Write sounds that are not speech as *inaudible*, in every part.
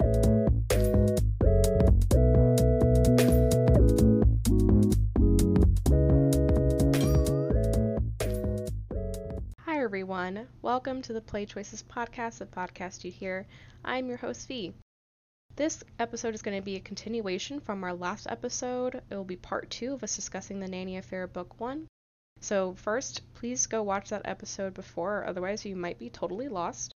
Hi, everyone. Welcome to the Play Choices podcast, the podcast you hear. I'm your host, V. This episode is going to be a continuation from our last episode. It will be part two of us discussing the Nanny Affair Book One. So, first, please go watch that episode before, otherwise, you might be totally lost.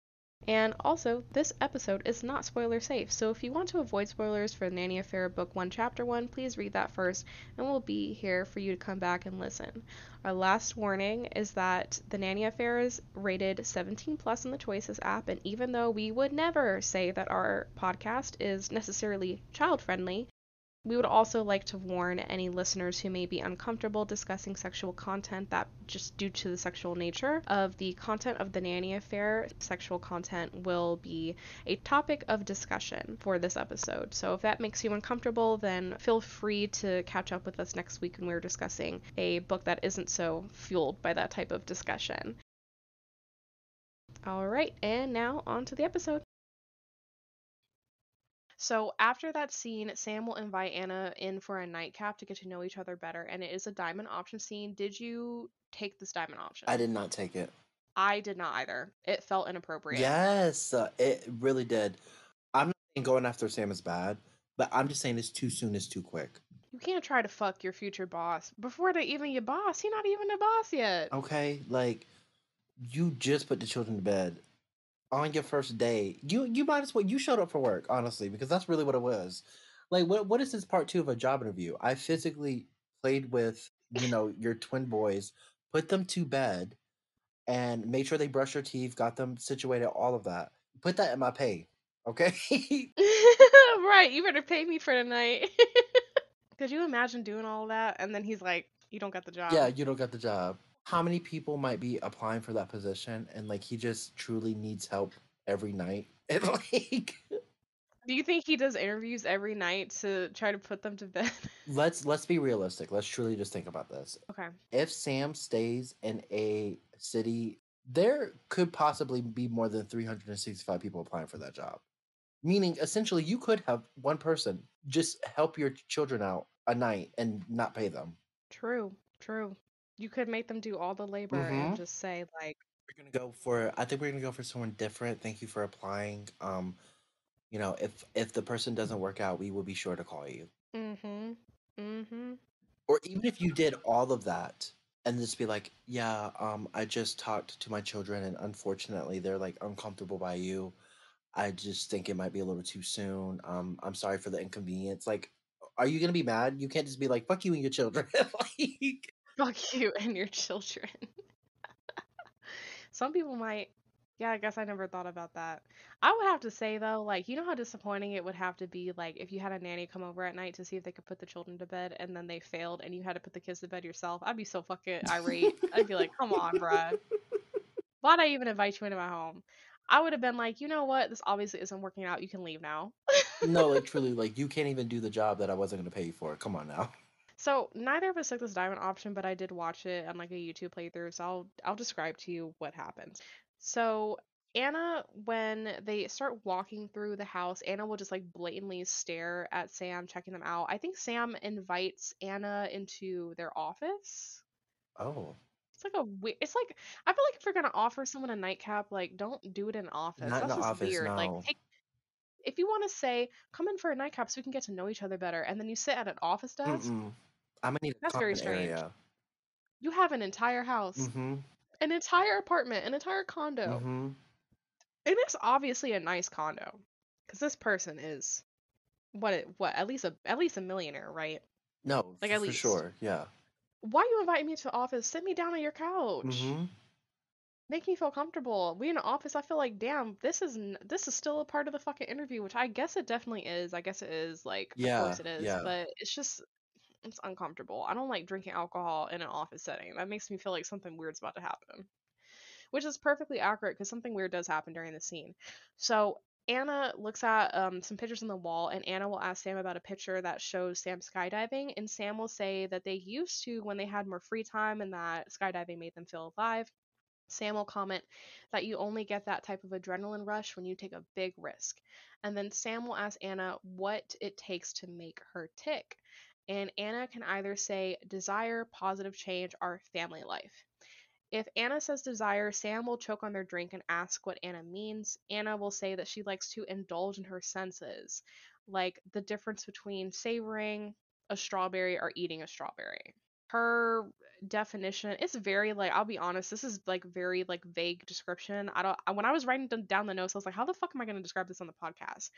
And also, this episode is not spoiler safe, so if you want to avoid spoilers for Nanny Affair Book 1, Chapter 1, please read that first, and we'll be here for you to come back and listen. Our last warning is that the Nanny Affair is rated 17 plus in the Choices app, and even though we would never say that our podcast is necessarily child friendly, we would also like to warn any listeners who may be uncomfortable discussing sexual content that, just due to the sexual nature of the content of the nanny affair, sexual content will be a topic of discussion for this episode. So if that makes you uncomfortable, then feel free to catch up with us next week when we're discussing a book that isn't so fueled by that type of discussion. All right, and now on to the episode. So after that scene, Sam will invite Anna in for a nightcap to get to know each other better, and it is a diamond option scene. Did you take this diamond option? I did not take it. I did not either. It felt inappropriate. Yes, uh, it really did. I'm not saying going after Sam is bad, but I'm just saying it's too soon, it's too quick. You can't try to fuck your future boss before they even your boss. He's not even a boss yet. Okay, like you just put the children to bed on your first day. You you might as well you showed up for work, honestly, because that's really what it was. Like what what is this part two of a job interview? I physically played with, you know, your twin boys, put them to bed, and made sure they brush their teeth, got them situated, all of that. Put that in my pay. Okay? *laughs* *laughs* right, you better pay me for tonight. *laughs* Could you imagine doing all that and then he's like, You don't got the job. yeah, you don't got the job. How many people might be applying for that position and like he just truly needs help every night? *laughs* And like Do you think he does interviews every night to try to put them to bed? let's *laughs* let's be realistic. Let's truly just think about this. okay. if Sam stays in a city, there could possibly be more than 365 people applying for that job. Meaning, essentially, you could have one person just help your children out a night and not pay them. True, true. You could make them do all the labor and Mhm. just say like, We're gonna go for. I think we're gonna go for someone different. Thank you for applying. Um, you know, if if the person doesn't work out, we will be sure to call you. mm-hmm, mm-hmm. Or even if you did all of that and just be like, yeah, um, I just talked to my children and unfortunately they're like uncomfortable by you. I just think it might be a little too soon. Um, I'm sorry for the inconvenience. Like, are you gonna be mad? You can't just be like, fuck you and your children. *laughs* like, Fuck *laughs* you and your children. Some people might. Yeah, I guess I never thought about that. I would have to say though, like, you know how disappointing it would have to be, like, if you had a nanny come over at night to see if they could put the children to bed, and then they failed, and you had to put the kids to bed yourself. I'd be so fucking irate. I'd be like, come on, bruh. Why'd I even invite you into my home? I would have been like, you know what? This obviously isn't working out. You can leave now. no, *laughs* like truly, like you can't even do the job that I wasn't gonna pay you for. Come on now. So neither of us took this diamond option, but I did watch it on like a YouTube playthrough, so I'll I'll describe to you what happens. So Anna, when they start walking through the house, Anna will just like blatantly stare at Sam, checking them out. I think Sam invites Anna into their office. Oh, It's like a we- It's like I feel like if you're gonna offer someone a nightcap, like don't do it in office. Not in That's the just office, weird. Like take if you want to say come in for a nightcap so we can get to know each other better, and then you sit at an office desk, Mm-mm. I'm gonna need that's very strange. area. You have an entire house, Mm-hmm. an entire apartment, an entire condo. Mm-hmm. And it's obviously a nice condo because this person is what it, what at least a at least a millionaire, right? No, Like, at for least. sure. Yeah. Why you inviting me to the office? Sit me down on your couch. Mm-hmm. Make me feel comfortable. We in an office. I feel like, damn, this is n- this is still a part of the fucking interview, which I guess it definitely is. I guess it is. Like, of course it is. yeah. But it's just it's uncomfortable. I don't like drinking alcohol in an office setting. That makes me feel like something weird's about to happen. Which is perfectly accurate because something weird does happen during the scene. So Anna looks at um, some pictures on the wall, and Anna will ask Sam about a picture that shows Sam skydiving, and Sam will say that they used to when they had more free time, and that skydiving made them feel alive. Sam will comment that you only get that type of adrenaline rush when you take a big risk. And then Sam will ask Anna what it takes to make her tick. And Anna can either say desire, positive change, or family life. If Anna says desire, Sam will choke on their drink and ask what Anna means. Anna will say that she likes to indulge in her senses, like the difference between savoring a strawberry or eating a strawberry. Her definition it's very like I'll be honest, this is like very like vague description. I don't when I was writing down the notes, I was like, how the fuck am I going to describe this on the podcast?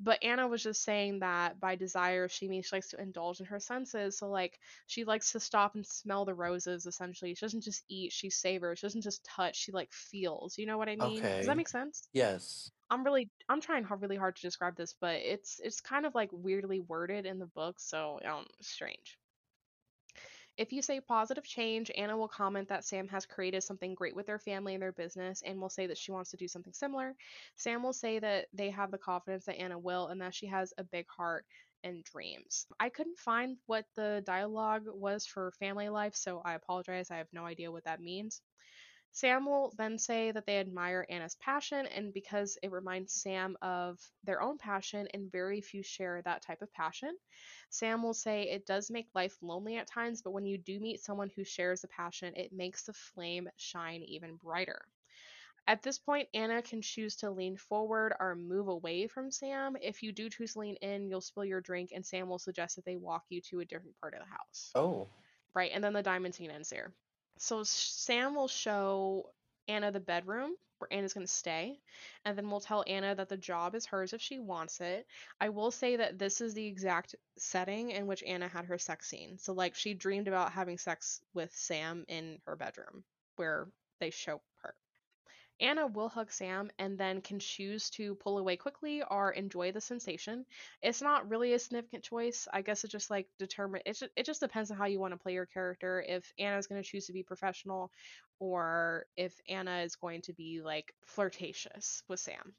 But Anna was just saying that by desire, she means she likes to indulge in her senses. So, like, she likes to stop and smell the roses, essentially. She doesn't just eat, she savors. She doesn't just touch, she, like, feels. You know what I mean? Okay. Does that make sense? Yes. I'm really, I'm trying really hard to describe this, but it's, it's kind of like weirdly worded in the book, so, um, strange. If you say positive change, Anna will comment that Sam has created something great with their family and their business and will say that she wants to do something similar. Sam will say that they have the confidence that Anna will and that she has a big heart and dreams. I couldn't find what the dialogue was for family life, so I apologize. I have no idea what that means. Sam will then say that they admire Anna's passion, and because it reminds Sam of their own passion, and very few share that type of passion. Sam will say it does make life lonely at times, but when you do meet someone who shares a passion, it makes the flame shine even brighter. At this point, Anna can choose to lean forward or move away from Sam. If you do choose to lean in, you'll spill your drink, and Sam will suggest that they walk you to a different part of the house. Oh. Right, and then the diamond scene ends there. So Sam will show Anna the bedroom where Anna's going to stay, and then we'll tell Anna that the job is hers if she wants it. I will say that this is the exact setting in which Anna had her sex scene. So, like, she dreamed about having sex with Sam in her bedroom where they show. Anna will hug Sam and then can choose to pull away quickly or enjoy the sensation. It's not really a significant choice. I guess it just like determine it just, it just depends on how you want to play your character. If Anna's going to choose to be professional or if Anna is going to be like flirtatious with Sam.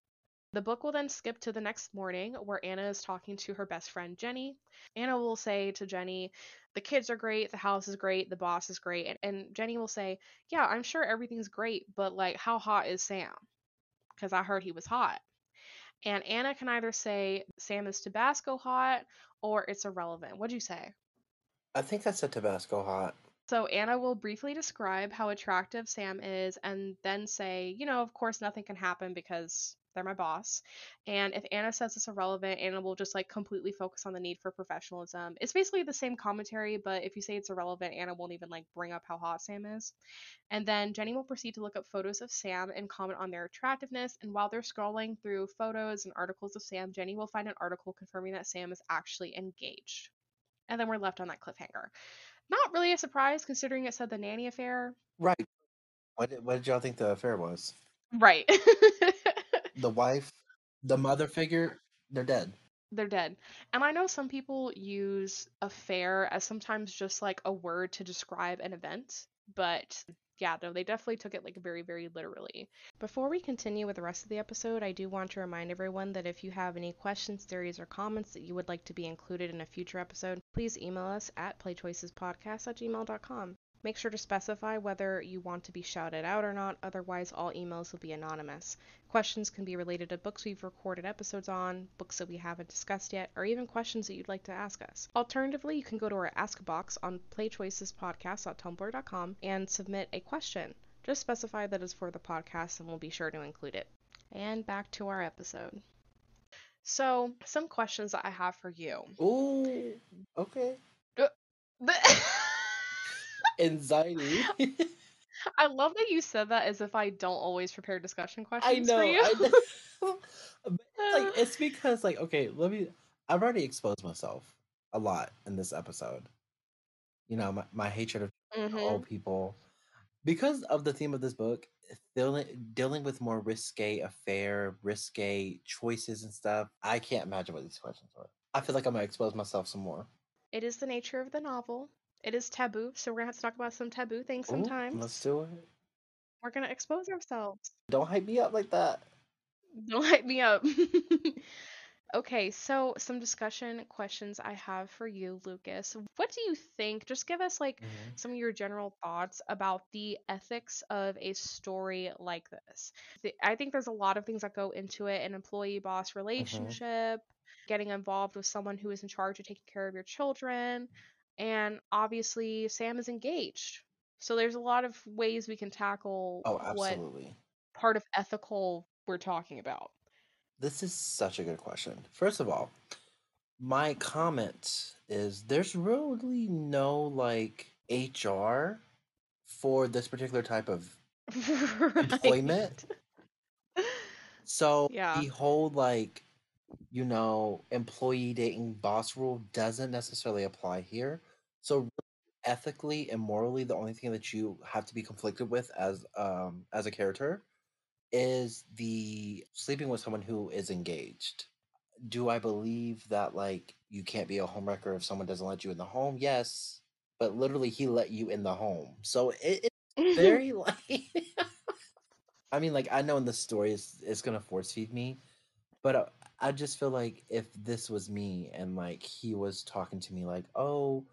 The book will then skip to the next morning where Anna is talking to her best friend Jenny. Anna will say to Jenny, The kids are great, the house is great, the boss is great. And, and Jenny will say, Yeah, I'm sure everything's great, but like, how hot is Sam? Because I heard he was hot. And Anna can either say Sam is Tabasco hot or it's irrelevant. What'd you say? I think I said Tabasco hot. So Anna will briefly describe how attractive Sam is and then say, you know, of course nothing can happen because they're my boss. And if Anna says it's irrelevant, Anna will just like completely focus on the need for professionalism. It's basically the same commentary, but if you say it's irrelevant, Anna won't even like bring up how hot Sam is. And then Jenny will proceed to look up photos of Sam and comment on their attractiveness. And while they're scrolling through photos and articles of Sam, Jenny will find an article confirming that Sam is actually engaged. And then we're left on that cliffhanger. Not really a surprise considering it said the nanny affair. Right. What did, what did y'all think the affair was? Right. *laughs* the wife, the mother figure, they're dead. They're dead. And I know some people use affair as sometimes just like a word to describe an event, but yeah, no, they definitely took it like very, very literally. Before we continue with the rest of the episode, I do want to remind everyone that if you have any questions, theories, or comments that you would like to be included in a future episode, please email us at playchoicespodcast at gmail.com. Make sure to specify whether you want to be shouted out or not, otherwise, all emails will be anonymous. Questions can be related to books we've recorded episodes on, books that we haven't discussed yet, or even questions that you'd like to ask us. Alternatively, you can go to our Ask box on playchoicespodcast.tumblr.com and submit a question. Just specify that it's for the podcast and we'll be sure to include it. And back to our episode. So, some questions that I have for you. Ooh, okay. Uh, *laughs* Anxiety. *laughs* I love that you said that as if I don't always prepare discussion questions I know. for you. I know. *laughs* *laughs* like *sighs* it's because like okay, let me. I've already exposed myself a lot in this episode. You know my, my hatred of mm-hmm. old people because of the theme of this book. Dealing dealing with more risque affair, risque choices and stuff. I can't imagine what these questions are. I feel like I'm gonna expose myself some more. It is the nature of the novel. It is taboo, so we're gonna have to talk about some taboo things sometimes. Ooh, let's do it. We're gonna expose ourselves. Don't hype me up like that. Don't hype me up. *laughs* Okay, so some discussion questions I have for you, Lucas. What do you think? Just give us like Mhm. some of your general thoughts about the ethics of a story like this. I think there's a lot of things that go into it an employee boss relationship, getting involved with someone who is in charge of taking care of your children, and obviously, Sam is engaged. So there's a lot of ways we can tackle Oh, what absolutely. part of ethical we're talking about. This is such a good question. First of all, my comment is there's really no like HR for this particular type of *laughs* employment. So Yeah. the whole like, you know, employee dating boss rule doesn't necessarily apply here. So ethically and morally, the only thing that you have to be conflicted with as um as a character is the sleeping with someone who is engaged. Do I believe that like you can't be a homewrecker if someone doesn't let you in the home? Yes, but literally he let you in the home, so it, it's *laughs* very *laughs* like. I mean, like I know in the story it's it's gonna force feed me, but uh, I just feel like if this was me and like he was talking to me like, "Oh,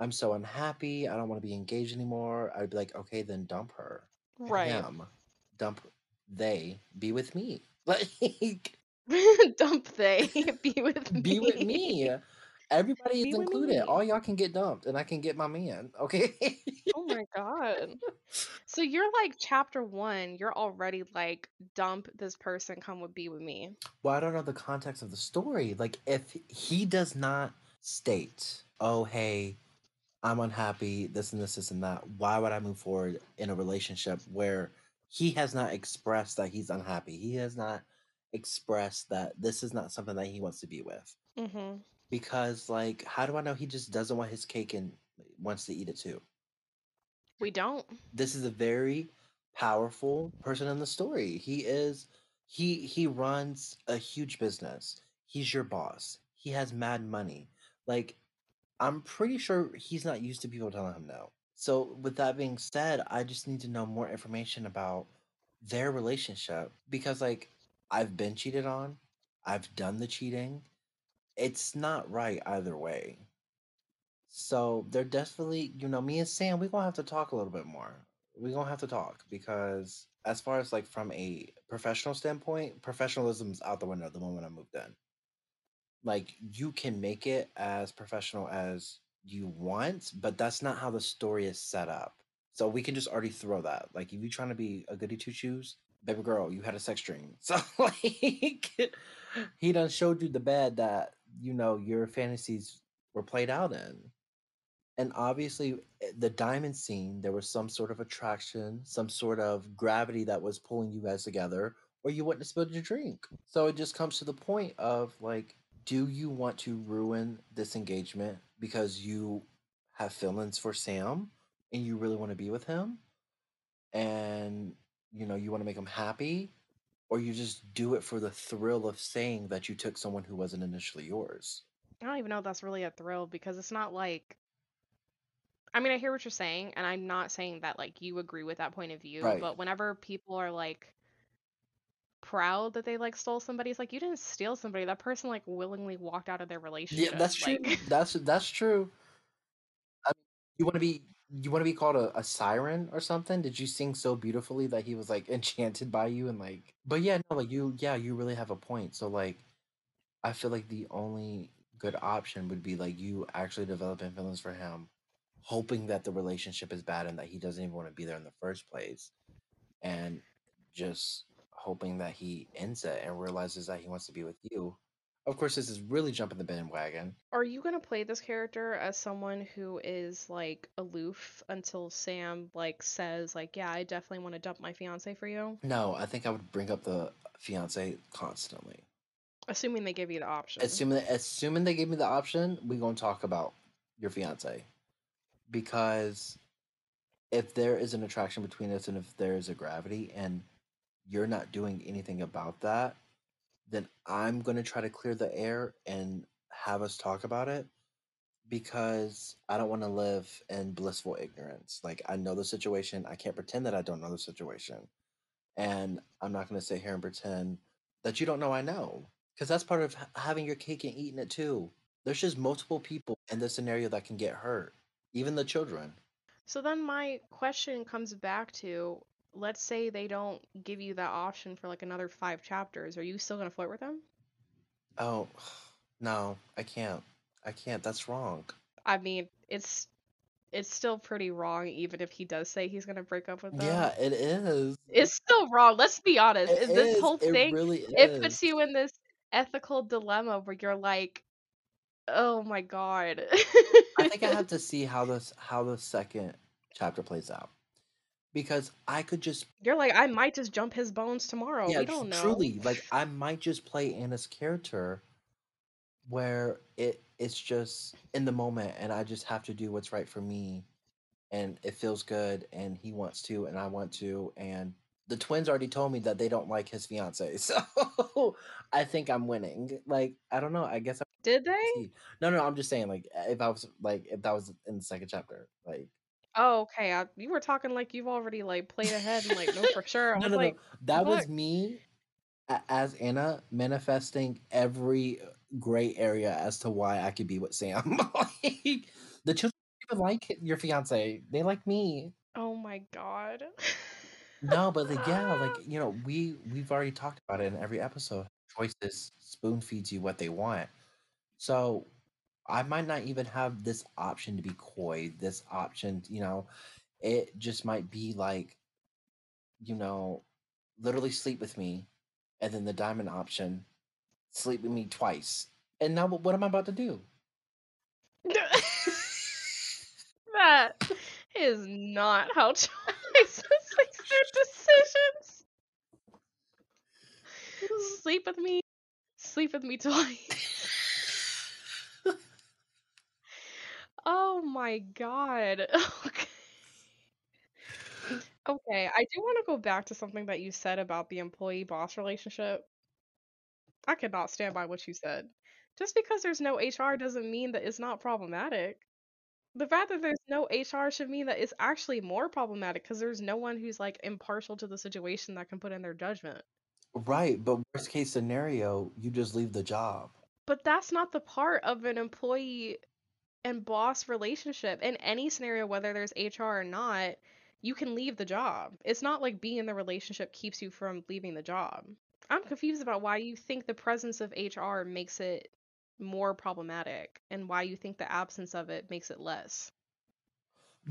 I'm so unhappy. I don't want to be engaged anymore." I'd be like, "Okay, then dump her." Right. Him, dump they. Be with me. *laughs* Like *laughs* Dump they. *laughs* Be with me. be with me. Everybody Be is included. me. All y'all can get dumped, and I can get my man. Okay. Oh my god. So you're like chapter one, you're already like, dump this person, come with be with me. well, I don't know the context of the story. Like, if he does not state, "Oh, hey, I'm unhappy. This and this, this and that," why would I move forward in a relationship where he has not expressed that he's unhappy? He has not expressed that this is not something that he wants to be with. Mm-hmm. Because, like, how do I know he just doesn't want his cake and wants to eat it too? We don't. this is a very powerful person in the story. He is he he runs a huge business. He's your boss. He has mad money. Like I'm pretty sure he's not used to people telling him no. So with that being said, I just need to know more information about their relationship because like I've been cheated on. I've done the cheating. It's not right either way. So they're definitely, you know, me and Sam, we're gonna have to talk a little bit more. We're gonna have to talk because as far as like from a professional standpoint, professionalism's out the window the moment I moved in. Like you can make it as professional as you want, but that's not how the story is set up. So we can just already throw that. Like if you're trying to be a goody two shoes, baby girl, you had a sex dream. *laughs* So like he done showed you the bed that, you know, your fantasies were played out in. And obviously, eh, the diamond scene, there was some sort of attraction, some sort of gravity that was pulling you guys together, or you wouldn't have spilled your drink. So it just comes to the point of like, do you want to ruin this engagement because you have feelings for Sam and you really want to be with him? And, you know, you want to make him happy? Or you just do it for the thrill of saying that you took someone who wasn't initially yours? I don't even know if that's really a thrill because it's not like I mean, I hear what you're saying, and I'm not saying that like you agree with that point of view, Right. but whenever people are like proud that they like stole somebody, it's like you didn't steal somebody. That person like willingly walked out of their relationship. Yeah, that's true. Like *laughs* That's that's true. I mean, you want to be you want to be called a, a siren or something? Did you sing so beautifully that he was like *laughs* enchanted by you and like? But yeah, no, like you, yeah, you really have a point. So like, I feel like the only good option would be like you actually developing feelings for him, hoping that the relationship is bad and that he doesn't even want to be there in the first place, and just hoping that he ends it and realizes that he wants to be with you. Of course, this is really jumping the bandwagon. Are you gonna play this character as someone who is like aloof until Sam like says like, yeah, I definitely want to dump my fiance for you? No, I think I would bring up the fiance constantly. Assuming they give you the option. Assuming assuming they give me the option, we gonna talk about your fiance because if there is an attraction between us and if there is a gravity and you're not doing anything about that, then I'm gonna try to clear the air and have us talk about it because I don't want to live in blissful ignorance. Like I know the situation, I can't pretend that I don't know the situation, and I'm not gonna sit here and pretend that you don't know I know Because that's part of having your cake and eating it too. There's just multiple people in this scenario that can get hurt, even the children. So then my question comes back to let's say they don't give you that option for like another five chapters. Are you still gonna flirt with them? Oh, *sighs* no, I can't. I can't. That's wrong. I mean, it's it's still pretty wrong, even if he does say he's gonna break up with them. Yeah, it is. It's still wrong. Let's be honest. It this is. whole It thing, really it puts you in this ethical dilemma where you're like, oh my god. I think I have to *laughs* see how this how the second chapter plays out. Because I could just You're like, I might just jump his bones tomorrow. yeah, we don't know. truly, like I might just play Anna's character where it it's just in the moment and I just have to do what's right for me and it feels good and he wants to and I want to and the twins already told me that they don't like his fiance. *laughs* So I think I'm winning. Like I don't know, I guess I Did they? No, no, I'm just saying like if I was like if that was in the second chapter, like Oh, okay. I, you were talking like you've already like played ahead and like know for sure. I no, was no, like, no. That was me a- as Anna manifesting every uh, gray area as to why I could be with Sam. *laughs* like, the children even like your fiance; they like me. oh my god. No, but like, yeah, like *laughs* you know, we we've already talked about it in every episode. Choices spoon feeds you what they want, so I might not even have this option to be coy. This option, you know, it just might be like, you know, literally sleep with me, and then the diamond option, sleep with me twice. And now, what am I about to do? *laughs* that is not how *laughs* choices make their decisions. *laughs* Sleep with me. Sleep with me twice. Oh my god. *laughs* Okay. Okay, I do want to go back to something that you said about the employee boss relationship. I cannot stand by what you said. Just because there's no HR doesn't mean that it's not problematic. The fact that there's no HR should mean that it's actually more problematic because there's no one who's like impartial to the situation that can put in their judgment. Right, but worst case scenario, you just leave the job. But that's not the part of an employee and boss relationship. In any scenario, whether there's HR or not, you can leave the job. It's not like being in the relationship keeps you from leaving the job. I'm confused about why you think the presence of HR makes it more problematic and why you think the absence of it makes it less.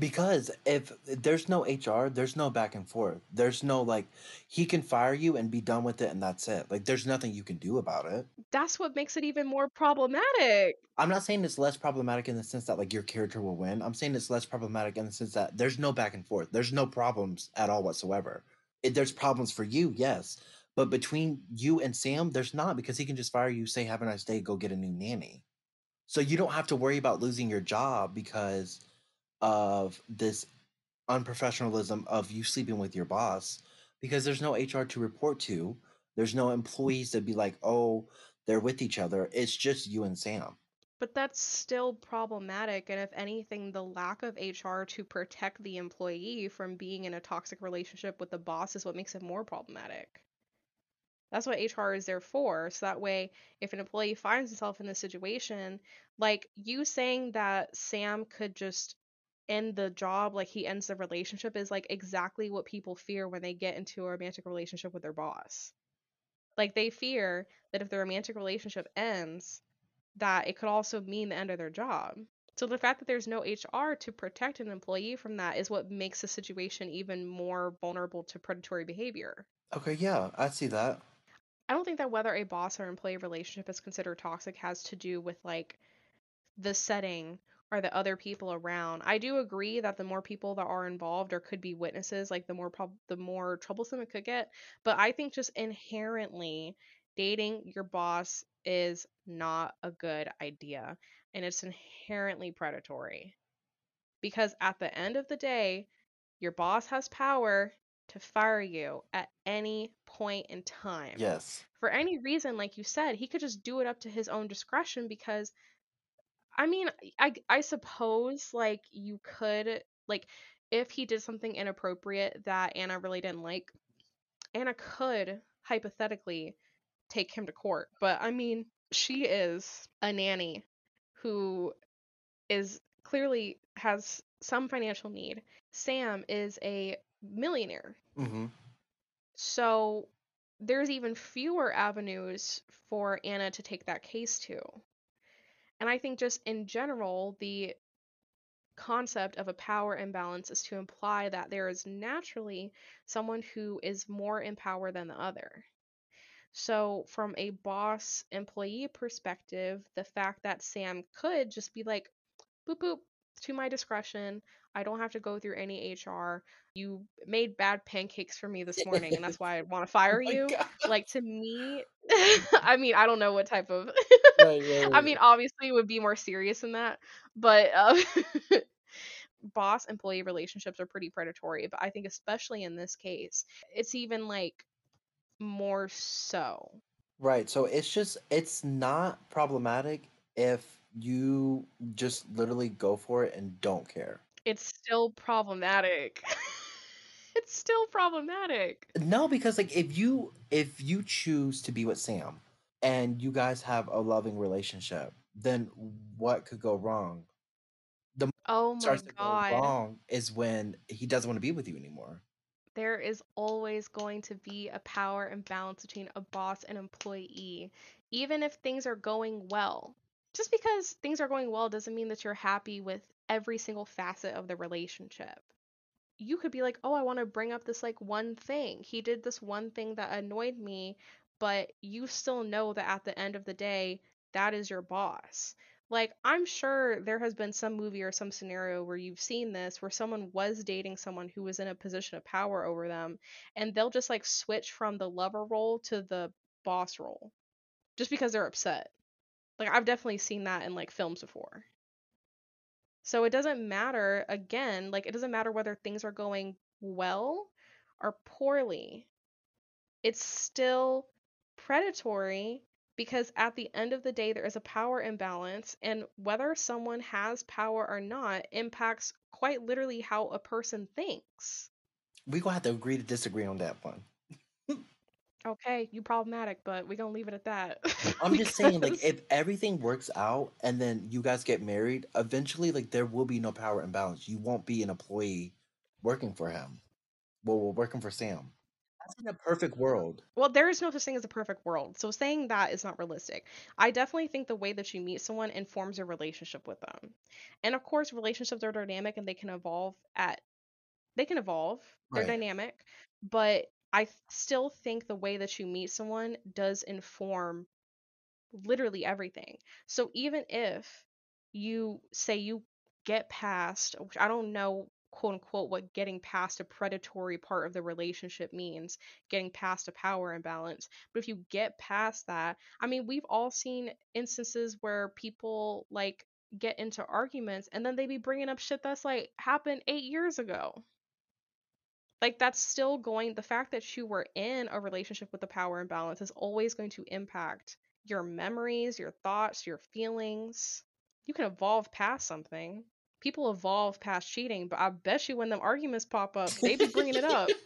Because if there's no HR, there's no back and forth. There's no like he can fire you and be done with it and that's it. Like there's nothing you can do about it. That's what makes it even more problematic. I'm not saying it's less problematic in the sense that like your character will win. I'm saying it's less problematic in the sense that there's no back and forth. There's no problems at all whatsoever. It, there's problems for you, yes, but between you and Sam, there's not because he can just fire you, say have a nice day, go get a new nanny. So you don't have to worry about losing your job because of this unprofessionalism of you sleeping with your boss because there's no HR to report to. There's no mm. employees to be like, "Oh, they're with each other." It's just you and Sam. But that's still problematic, and if anything, the lack of HR to protect the employee from being in a toxic relationship with the boss is what makes it more problematic. That's what HR is there for. So that way, if an employee finds himself in this situation, like you saying that Sam could just end the job, like he ends the relationship, is like exactly what people fear when they get into a romantic relationship with their boss. Like they fear that if the romantic relationship ends, that it could also mean the end of their job. So the fact that there's no HR to protect an employee from that is what makes the situation even more vulnerable to predatory behavior. Okay, yeah, I see that. I don't think that whether a boss or employee relationship is considered toxic has to do with like the setting or the other people around. I do agree that the more people that are involved or could be witnesses, like the more prob- the more troublesome it could get. But I think just inherently dating your boss is not a good idea and it's inherently predatory. Because at the end of the day, your boss has power to fire you at any point in time Yes. for any reason, like you said, he could just do it up to his own discretion because I mean, I I suppose like you could like if he did something inappropriate that Anna really didn't like, Anna could hypothetically take him to court. But I mean, she is a nanny who is clearly has some financial need. Sam is a millionaire. hmm So there's even fewer avenues for Anna to take that case to. And I think just in general, the concept of a power imbalance is to imply that there is naturally someone who is more in power than the other. So, from a boss employee perspective, the fact that Sam could just be like, boop, boop, to my discretion. I don't have to go through any HR. You made bad pancakes for me this morning, and that's why I want to *laughs* fire Oh you. God. Like, to me, *laughs* I mean, I don't know what type of. *laughs* Right, right, I mean, obviously, it would be more serious than that, but um, boss employee relationships are pretty predatory. But I think, especially in this case, it's even like more so. Right. So it's just it's not problematic if you just literally go for it and don't care. It's still problematic. *laughs* it's still problematic. No, because like if you if you choose to be with Sam and you guys have a loving relationship, then what could go wrong? The oh my Starts to go god. wrong is when he doesn't want to be with you anymore. There is always going to be a power imbalance between a boss and employee, even if things are going well. Just because things are going well doesn't mean that you're happy with every single facet of the relationship. You could be like, oh, I want to bring up this like one thing. He did this one thing that annoyed me, but you still know that at the end of the day, that is your boss. Like, I'm sure there has been some movie or some scenario where you've seen this where someone was dating someone who was in a position of power over them, and they'll just like switch from the lover role to the boss role just because they're upset. Like, I've definitely seen that in like films before. So it doesn't matter, again, like, it doesn't matter whether things are going well or poorly. It's still predatory because at the end of the day, there is a power imbalance, and whether someone has power or not impacts quite literally how a person thinks. We're gonna have to agree to disagree on that one. Okay, you problematic, but we're gonna leave it at that. *laughs* I'm just saying, like, if everything works out and then you guys get married, eventually, like, there will be no power imbalance. You won't be an employee working for him. Well, we're working for Sam. That's in a perfect world. Well, there is no such thing as a perfect world. So saying that is not realistic. I definitely think the way that you meet someone informs your relationship with them. And of course, relationships are dynamic and they can evolve at they can evolve. They're Right. dynamic, but I still think the way that you meet someone does inform literally everything. So even if you say you get past, which I don't know, quote unquote, what getting past a predatory part of the relationship means, getting past a power imbalance. But if you get past that, I mean, we've all seen instances where people like get into arguments and then they be bringing up shit that's like happened eight years ago. Like that's still going, the fact that you were in a relationship with a power imbalance is always going to impact your memories, your thoughts, your feelings. You can evolve past something. People evolve past cheating, but I bet you when them arguments pop up, they be bringing it up. *laughs*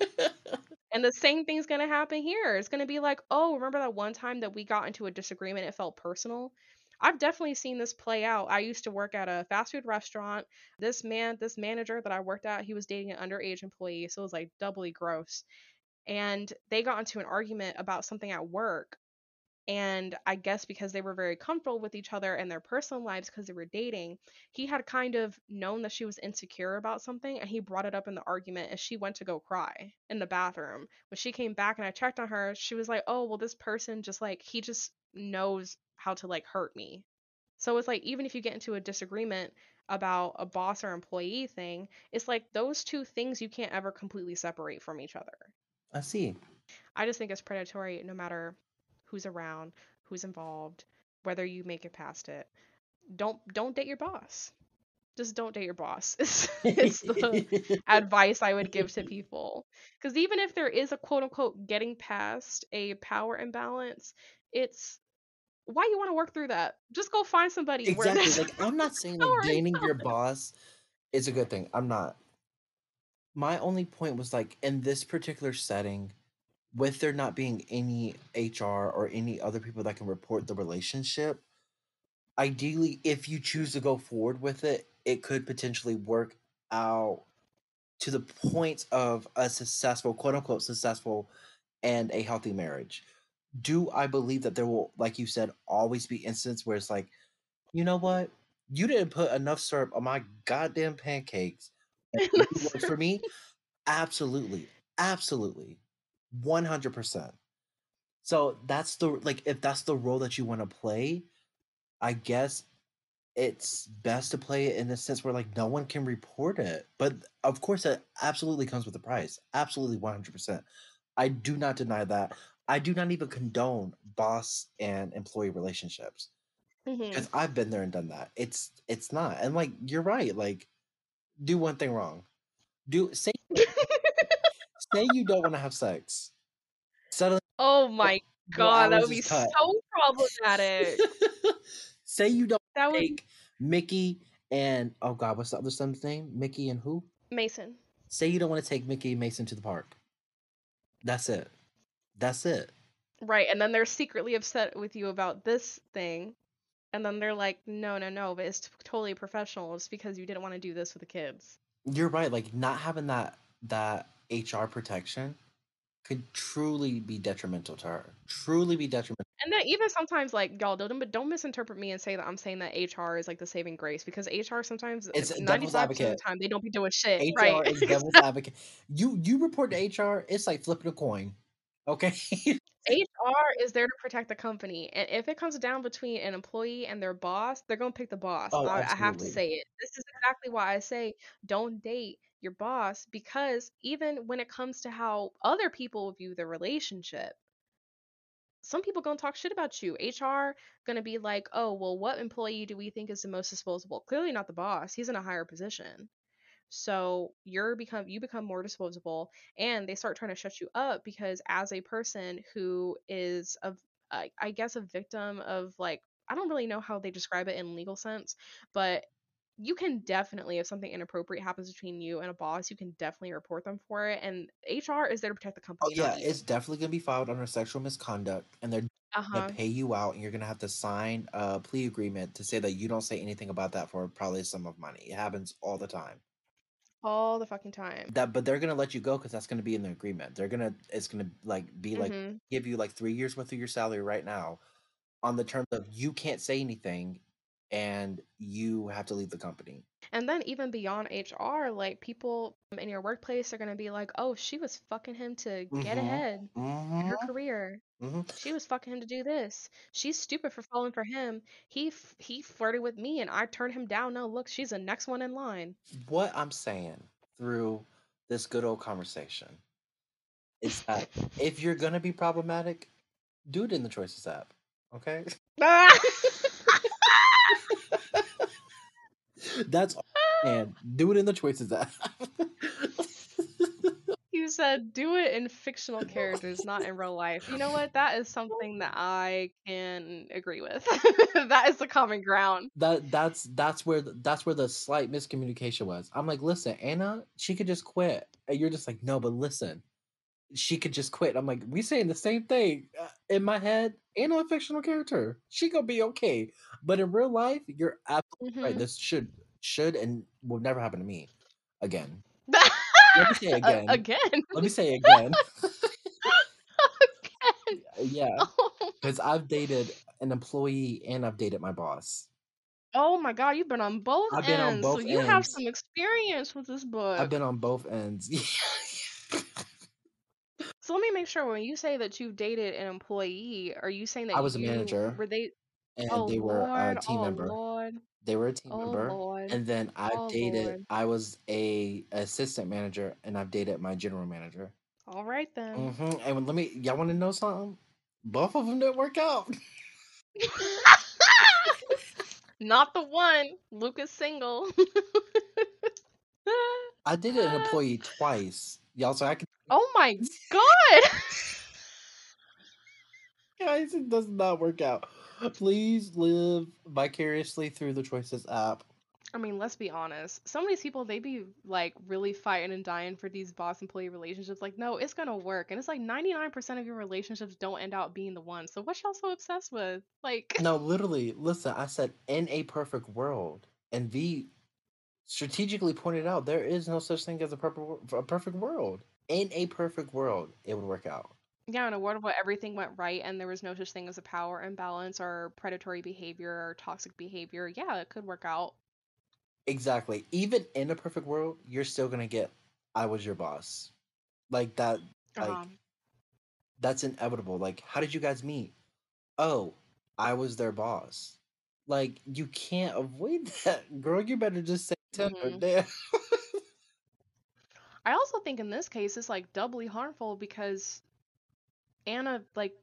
And the same thing's gonna happen here. It's gonna be like, oh, remember that one time that we got into a disagreement? It felt personal. I've definitely seen this play out. I used to work at a fast food restaurant. This man, this manager that I worked at, he was dating an underage employee, so it was like doubly gross. And they got into an argument about something at work. And I guess because they were very comfortable with each other and their personal lives because they were dating, he had kind of known that she was insecure about something and he brought it up in the argument and she went to go cry in the bathroom. When she came back and I checked on her, she was like, "Oh, well this person just like he just knows how to like hurt me." So it's like even if you get into a disagreement about a boss or employee thing, it's like those two things you can't ever completely separate from each other. I see. I just think it's predatory no matter who's around, who's involved, whether you make it past it. Don't don't date your boss. Just don't date your boss. *laughs* It's, it's the *laughs* advice I would give to people. Because even if there is a quote unquote getting past a power imbalance, it's why you want to work through that. Just go find somebody exactly. Like, *laughs* I'm not saying power like dating your boss is a good thing. I'm not. My only point was like in this particular setting, with there not being any HR or any other people that can report the relationship, ideally, if you choose to go forward with it, it could potentially work out to the point of a successful, quote unquote, successful and a healthy marriage. Do I believe that there will, like you said, always be instances where it's like, you know what? You didn't put enough syrup on my goddamn pancakes. *laughs* for me? Absolutely. Absolutely. 100%. So that's the like if that's the role that you want to play, I guess it's best to play it in a sense where like no one can report it. But of course that absolutely comes with a price. Absolutely 100%. I do not deny that. I do not even condone boss and employee relationships mm-hmm. because I've been there and done that. It's it's not. And like you're right. Like do one thing wrong. Do say *laughs* say you don't want to have sex. Suddenly oh my god, that would be cut. so problematic. *laughs* say you don't That would take Mickey and oh god, what's the other son's name? Mickey and who? Mason. Say you don't want to take Mickey and Mason to the park. That's it. That's it. Right, and then they're secretly upset with you about this thing. And then they're like, no, no, no, but it's t- totally professional. It's because you didn't want to do this with the kids. You're right. Like not having that that HR protection could truly be detrimental to her. Truly be detrimental. And then even sometimes, like y'all don't, but don't misinterpret me and say that I'm saying that HR is like the saving grace because HR sometimes, It's ninety devil's percent of advocate. the time, they don't be doing shit. HR right? is devil's *laughs* advocate. You you report to HR, it's like flipping a coin. Okay. *laughs* HR is there to protect the company, and if it comes down between an employee and their boss, they're gonna pick the boss. oh, I, I have to say it. This is exactly why I say don't date your boss because even when it comes to how other people view the relationship, some people gonna talk shit about you. HR gonna be like, oh well, what employee do we think is the most disposable? Clearly not the boss. He's in a higher position. So you're become you become more disposable, and they start trying to shut you up because as a person who is of I I guess a victim of like I don't really know how they describe it in legal sense, but you can definitely if something inappropriate happens between you and a boss, you can definitely report them for it. And HR is there to protect the company Oh company, yeah, it's definitely gonna be filed under sexual misconduct, and they're Uh gonna pay you out, and you're gonna have to sign a plea agreement to say that you don't say anything about that for probably a sum of money. It happens all the time. All the fucking time. That, but they're gonna let you go because that's gonna be in the agreement. They're gonna, it's gonna like be like hmm give you like three years worth of your salary right now, on the terms of you can't say anything, and you have to leave the company. And then even beyond HR, like people in your workplace are gonna be like, "Oh, she was fucking him to get Mm-hmm. ahead in her Mm-hmm. career. Mm-hmm. She was fucking him to do this. She's stupid for falling for him. He f- he flirted with me and I turned him down. Now look, she's the next one in line." What I'm saying through this good old conversation is that *laughs* if you're gonna be problematic, do it in the Choices app. Okay, *laughs* *laughs* Ah! That's. Ah. And do it in the Choices app. *laughs* you said do it in fictional characters, not in real life. You know what? That is something that I can agree with. *laughs* that is the common ground. that that's that's where the, that's where the slight miscommunication was. I'm like, listen, Anna, she could just quit, and you're just like, no, but listen, she could just quit. I'm like, we saying the same thing Uh, in my head. Anna, a fictional character, she gonna be okay, but in real life, you're absolutely right. hmm This should should and will never happen to me again. *laughs* Let me say again. Again. Let me say again. *laughs* Again. *laughs* yeah, Oh. because I've dated an employee and I've dated my boss. Oh my god, you've been on both I've been on ends. So both you have some experience with this book. I've been on both ends. So let me make sure when you say that you've dated an employee, are you saying that I was a you manager. were they and Oh they were a Lord, team oh member. Lord, They were a team oh member. Lord, And then I've oh dated. I was a assistant manager, and I've dated my general manager. All right then. hmm And let me. Y'all want to know something? Both of them didn't work out. *laughs* Not the one. Lucas single. I dated an *laughs* employee twice, y'all. So I can. Oh my god. *laughs* Guys, it does not work out. Please live vicariously through the Choices app. I mean, let's be honest. Some of these people, they be like really fighting and dying for these boss employee relationships. Like, no, it's gonna work. And it's like 99% of your relationships don't end out being the one. So what y'all so obsessed with? Like, No, literally, listen, I said in a perfect world. And V strategically pointed out there is no such thing as a perfect a perfect world. In a perfect world, it would work out. yeah, in a world where everything went right and there was no such thing as a power imbalance or predatory behavior or toxic behavior, yeah, it could work out. Exactly. Even in a perfect world, you're still gonna get I was your boss. Like that like Um, that's inevitable. Like, how did you guys meet? Oh, I was their boss. Like, you can't avoid *laughs* that. Girl, you better just say tell her, mhm. I also think in this case it's like doubly harmful because Anna like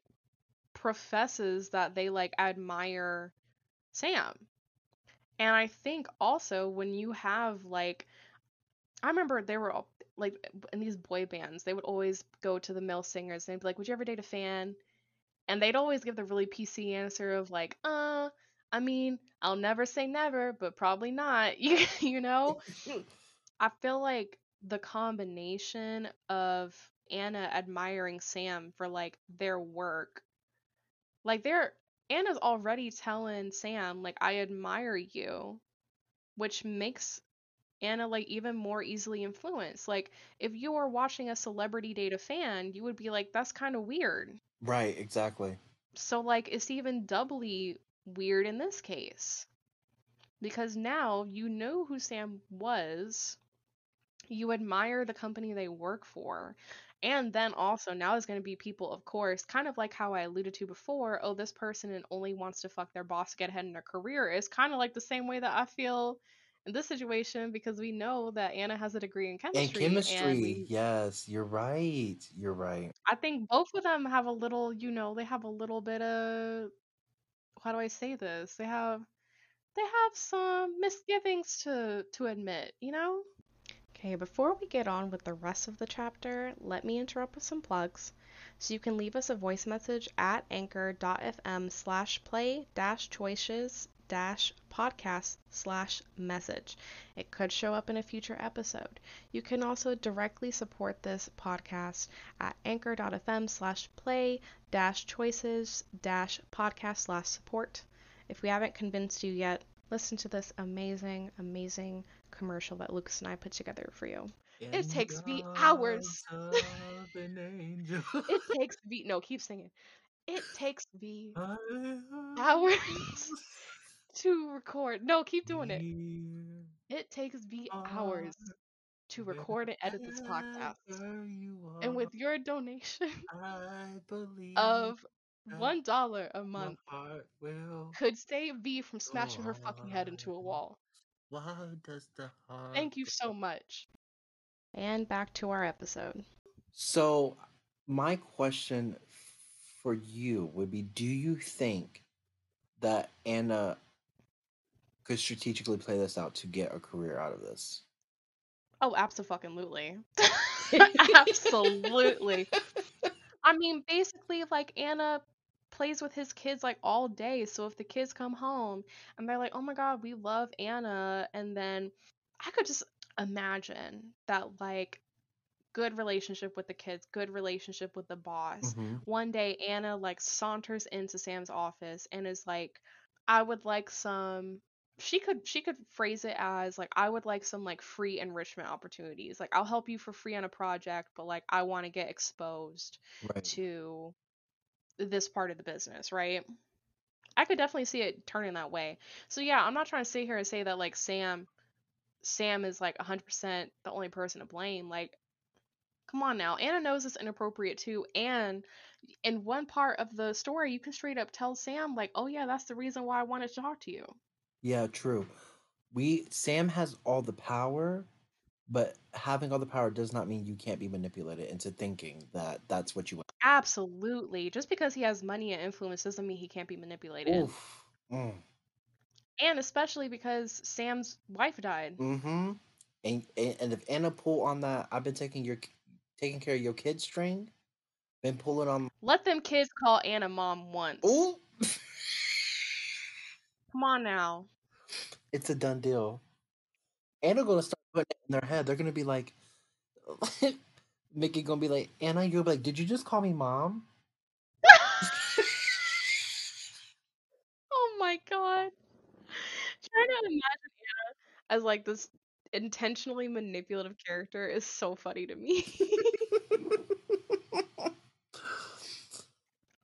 professes that they like admire Sam. And I think also when you have like I remember there were all- like in these boy bands, they would always go to the male singers and they'd be like, "Would you ever date a fan?" And they'd always give the really PC answer of like, "Uh, I mean, I'll never say never, but probably not." You *laughs* you know? *laughs* I feel like the combination of Anna admiring Sam for like their work, like they're Anna's already telling Sam like I admire you, which makes Anna like even more easily influenced. Like if you were watching a celebrity date a fan, you would be like that's kind of weird. right, exactly. So like it's even doubly weird in this case because now you know who Sam was you admire the company they work for. And then also now there's going to be people, of course, kind of like how I alluded to before. Oh, this person and only wants to fuck their boss to get ahead in their career. It's kind of like the same way that I feel in this situation because we know that Anna has a degree in And chemistry, and chemistry, we yes, you're right. You're right. I think both of them have a little, you know, they have a little bit of how do I say this? They have they have some misgivings to to admit, you know? Okay, before we get on with the rest of the chapter, let me interrupt with some plugs. So you can leave us a voice message at anchor.fm slash play dash choices dash podcast slash message. It could show up in a future episode. You can also directly support this podcast at anchor.fm slash play dash choices dash podcast slash support. If we haven't convinced you yet, listen to this amazing, amazing commercial that Lucas and I put together for you. It takes me hours. *laughs* an. It takes *laughs* me no, keep singing. It takes me hours *laughs* to record. No, keep doing it. It takes me hours to record and edit this podcast. And with your donation of one dollar a month could save V from smashing her fucking head into a wall. Why does the heart Thank you so much. And back to our episode. So, my question for you would be Do you think that Anna could strategically play this out to get a career out of this? Oh, absolutely. *laughs* *laughs* absolutely. I mean, basically, like Anna plays with his kids like all day. So if the kids come home and they're like, "Oh my God, we love Anna," and then I could just imagine that like good relationship with the kids, good relationship with the boss. Mhm. One day Anna like saunters into Sam's office and is like, "I would like some." She could she could phrase it as like I would like some like free enrichment opportunities. Like I'll help you for free on a project, but like I want to get exposed Right. to this part of the business, right? I could definitely see it turning that way. So yeah, I'm not trying to sit here and say that like Sam Sam is like 100% the only person to blame. Like come on now. Anna knows it's inappropriate too and in one part of the story you can straight up tell Sam like, "Oh yeah, that's the reason why I wanted to talk to you." Yeah, true. We Sam has all the power, but having all the power does not mean you can't be manipulated into thinking that that's what you want. Absolutely. Just because he has money and influence doesn't mean he can't be manipulated. Oof. Mm. And especially because Sam's wife died. Mm-hmm. And, and and if Anna pull on that, I've been taking your taking care of your kids string. Been pulling on. Let them kids call Anna mom once. Ooh. *laughs* Come on now. it's a done deal. Anna gonna start putting it in their head. They're gonna be like, *laughs* Mickey gonna be like, Anna, you'll be like, did you just call me mom? *laughs* oh my god. Trying to imagine Anna as like this intentionally manipulative character is so funny to me. *laughs*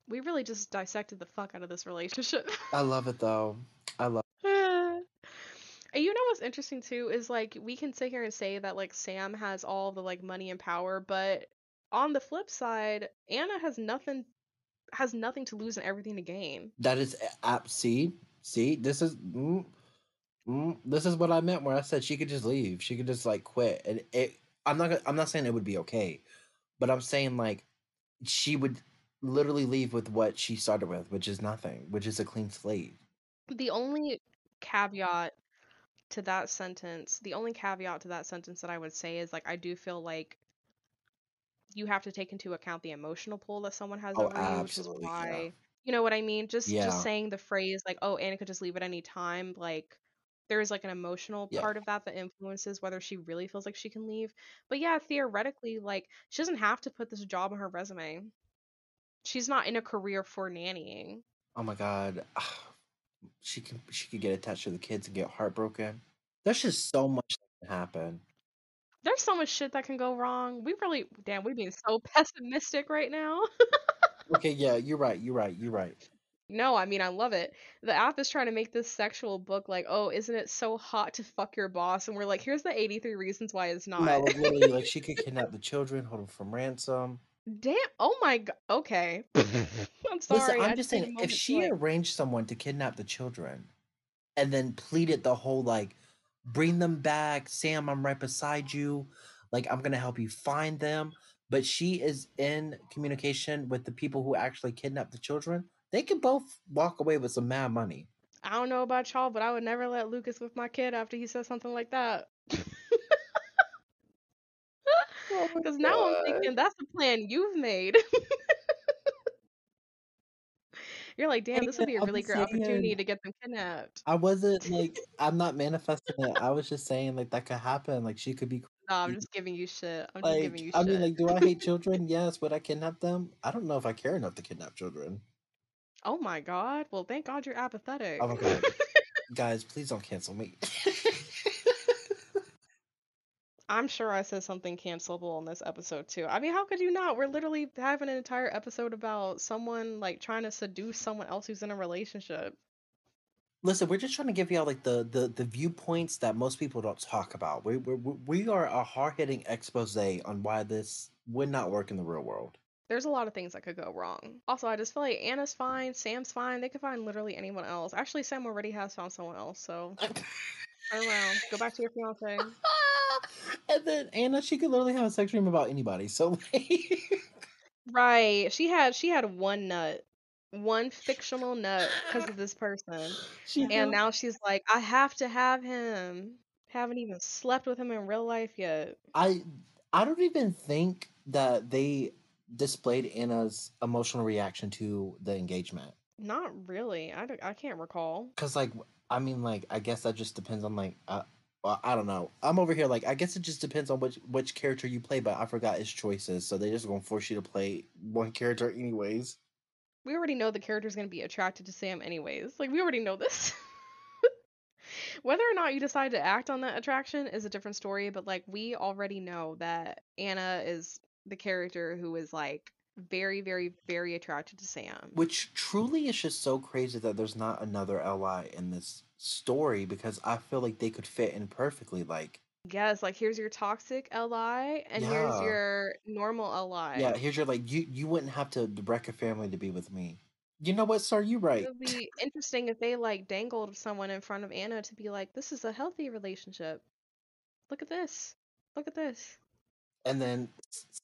we really just dissected the fuck out of this relationship. I love it though. I love. What's interesting too is like we can sit here and say that like Sam has all the like money and power, but on the flip side, Anna has nothing has nothing to lose and everything to gain. That is app. See, see, this is mm, mm, this is what I meant where I said she could just leave. She could just like quit, and it. I'm not. gonna- I'm not saying it would be okay, but I'm saying like she would literally leave with what she started with, which is nothing, which is a clean slate. The only caveat to that sentence, the only caveat to that sentence that I would say is like I do feel like you have to take into account the emotional pull that someone has Oh, over you, which is absolutely, yeah. why you know what I mean. Just Yeah. just saying the phrase like, "Oh, Anna could just leave at any time," like there is like an emotional part of that that influences whether she really feels like she can leave. But yeah, theoretically, like she doesn't have to put this job on her resume. She's not in a career for nannying. Oh my god, she can she could get attached to the kids and get heartbroken. There's just so much that can happen. There's so much shit that can go wrong. We really, damn, we being so *laughs* pessimistic right now. Okay, yeah, *laughs* you're right. You're right. You're right. No, I mean I love it. The app is trying to make this sexual book like, oh, isn't it so hot to fuck your boss? And we're like, here's the 83 reasons why it's not. No, like literally, like she could *laughs* kidnap the children, hold them from ransom. Damn. Oh my god. Okay. *laughs* I'm sorry. Listen, I I'm just saying, if she like- arranged someone to kidnap the children, and then pleaded the whole like, bring them back, Sam, I'm right beside you, like I'm gonna help you find them. But she is in communication with the people who actually kidnapped the children. They can both walk away with some mad money. I don't know about y'all, but I would never let Lucas with my kid after he says something like that. Oh because now I'm thinking that's the plan you've made. *laughs* You're like, damn, this would be a really great opportunity to get them kidnapped. I wasn't *laughs* like I'm not manifesting it. I was just saying like that could happen. Like she could be No, I'm just giving you shit. I'm just like giving you shit. I shit. mean like do I hate *laughs* children? Yes. Would I kidnap them? I don't know if I care enough to kidnap children. oh my god. Well, thank God you're apathetic. Oh my god. Guys, please don't cancel me. I'm sure I said something cancelable in this episode too. I mean, how could you not? We're literally having an entire episode about someone like trying to seduce someone else who's in a relationship. Listen, we're just trying to give y'all like the the, the viewpoints that most people don't talk about. We we we are a hard hitting expose on why this would not work in the real world. There's a lot of things that could go wrong. Also, I just feel like Anna's fine, Sam's fine. They could find literally anyone else. Actually, Sam already has found someone else, so *laughs* turn around. Go back to your fiance. *laughs* *laughs* and then Anna, she could literally have a sex dream about anybody. So *laughs* like, Right. She had she had one nut. One fictional nut because of this person. *laughs* she And had- now she's like, I have to have him. Haven't even slept with him in real life yet. I I don't even think that they displayed Anna's emotional reaction to the engagement. Not really. I, don't- I can't recall. Cause like I mean like I guess that just depends on like uh, well, I don't know. I'm over here like I guess it just depends on which which character you play, but I forgot his choices, so they just gonna force you to play one character anyways. We already know the character's going to be attracted to Sam anyways. Like, we already know this. *laughs* Whether or not you decide to act on that attraction is a different story, but like, we already know that Anna is the character who is like very, very, very attracted to Sam. Which truly is just so crazy that there's not another LI in this story because I feel like they could fit in perfectly. Like, Yes, like here's your toxic LI and here's your normal LI. yeah, here's your like you you wouldn't have to wreck a family to be with me. You know what, sir? You're right. It would be interesting if they like dangled someone in front of Anna to be like, this is a healthy relationship. Look at this. Look at this. And then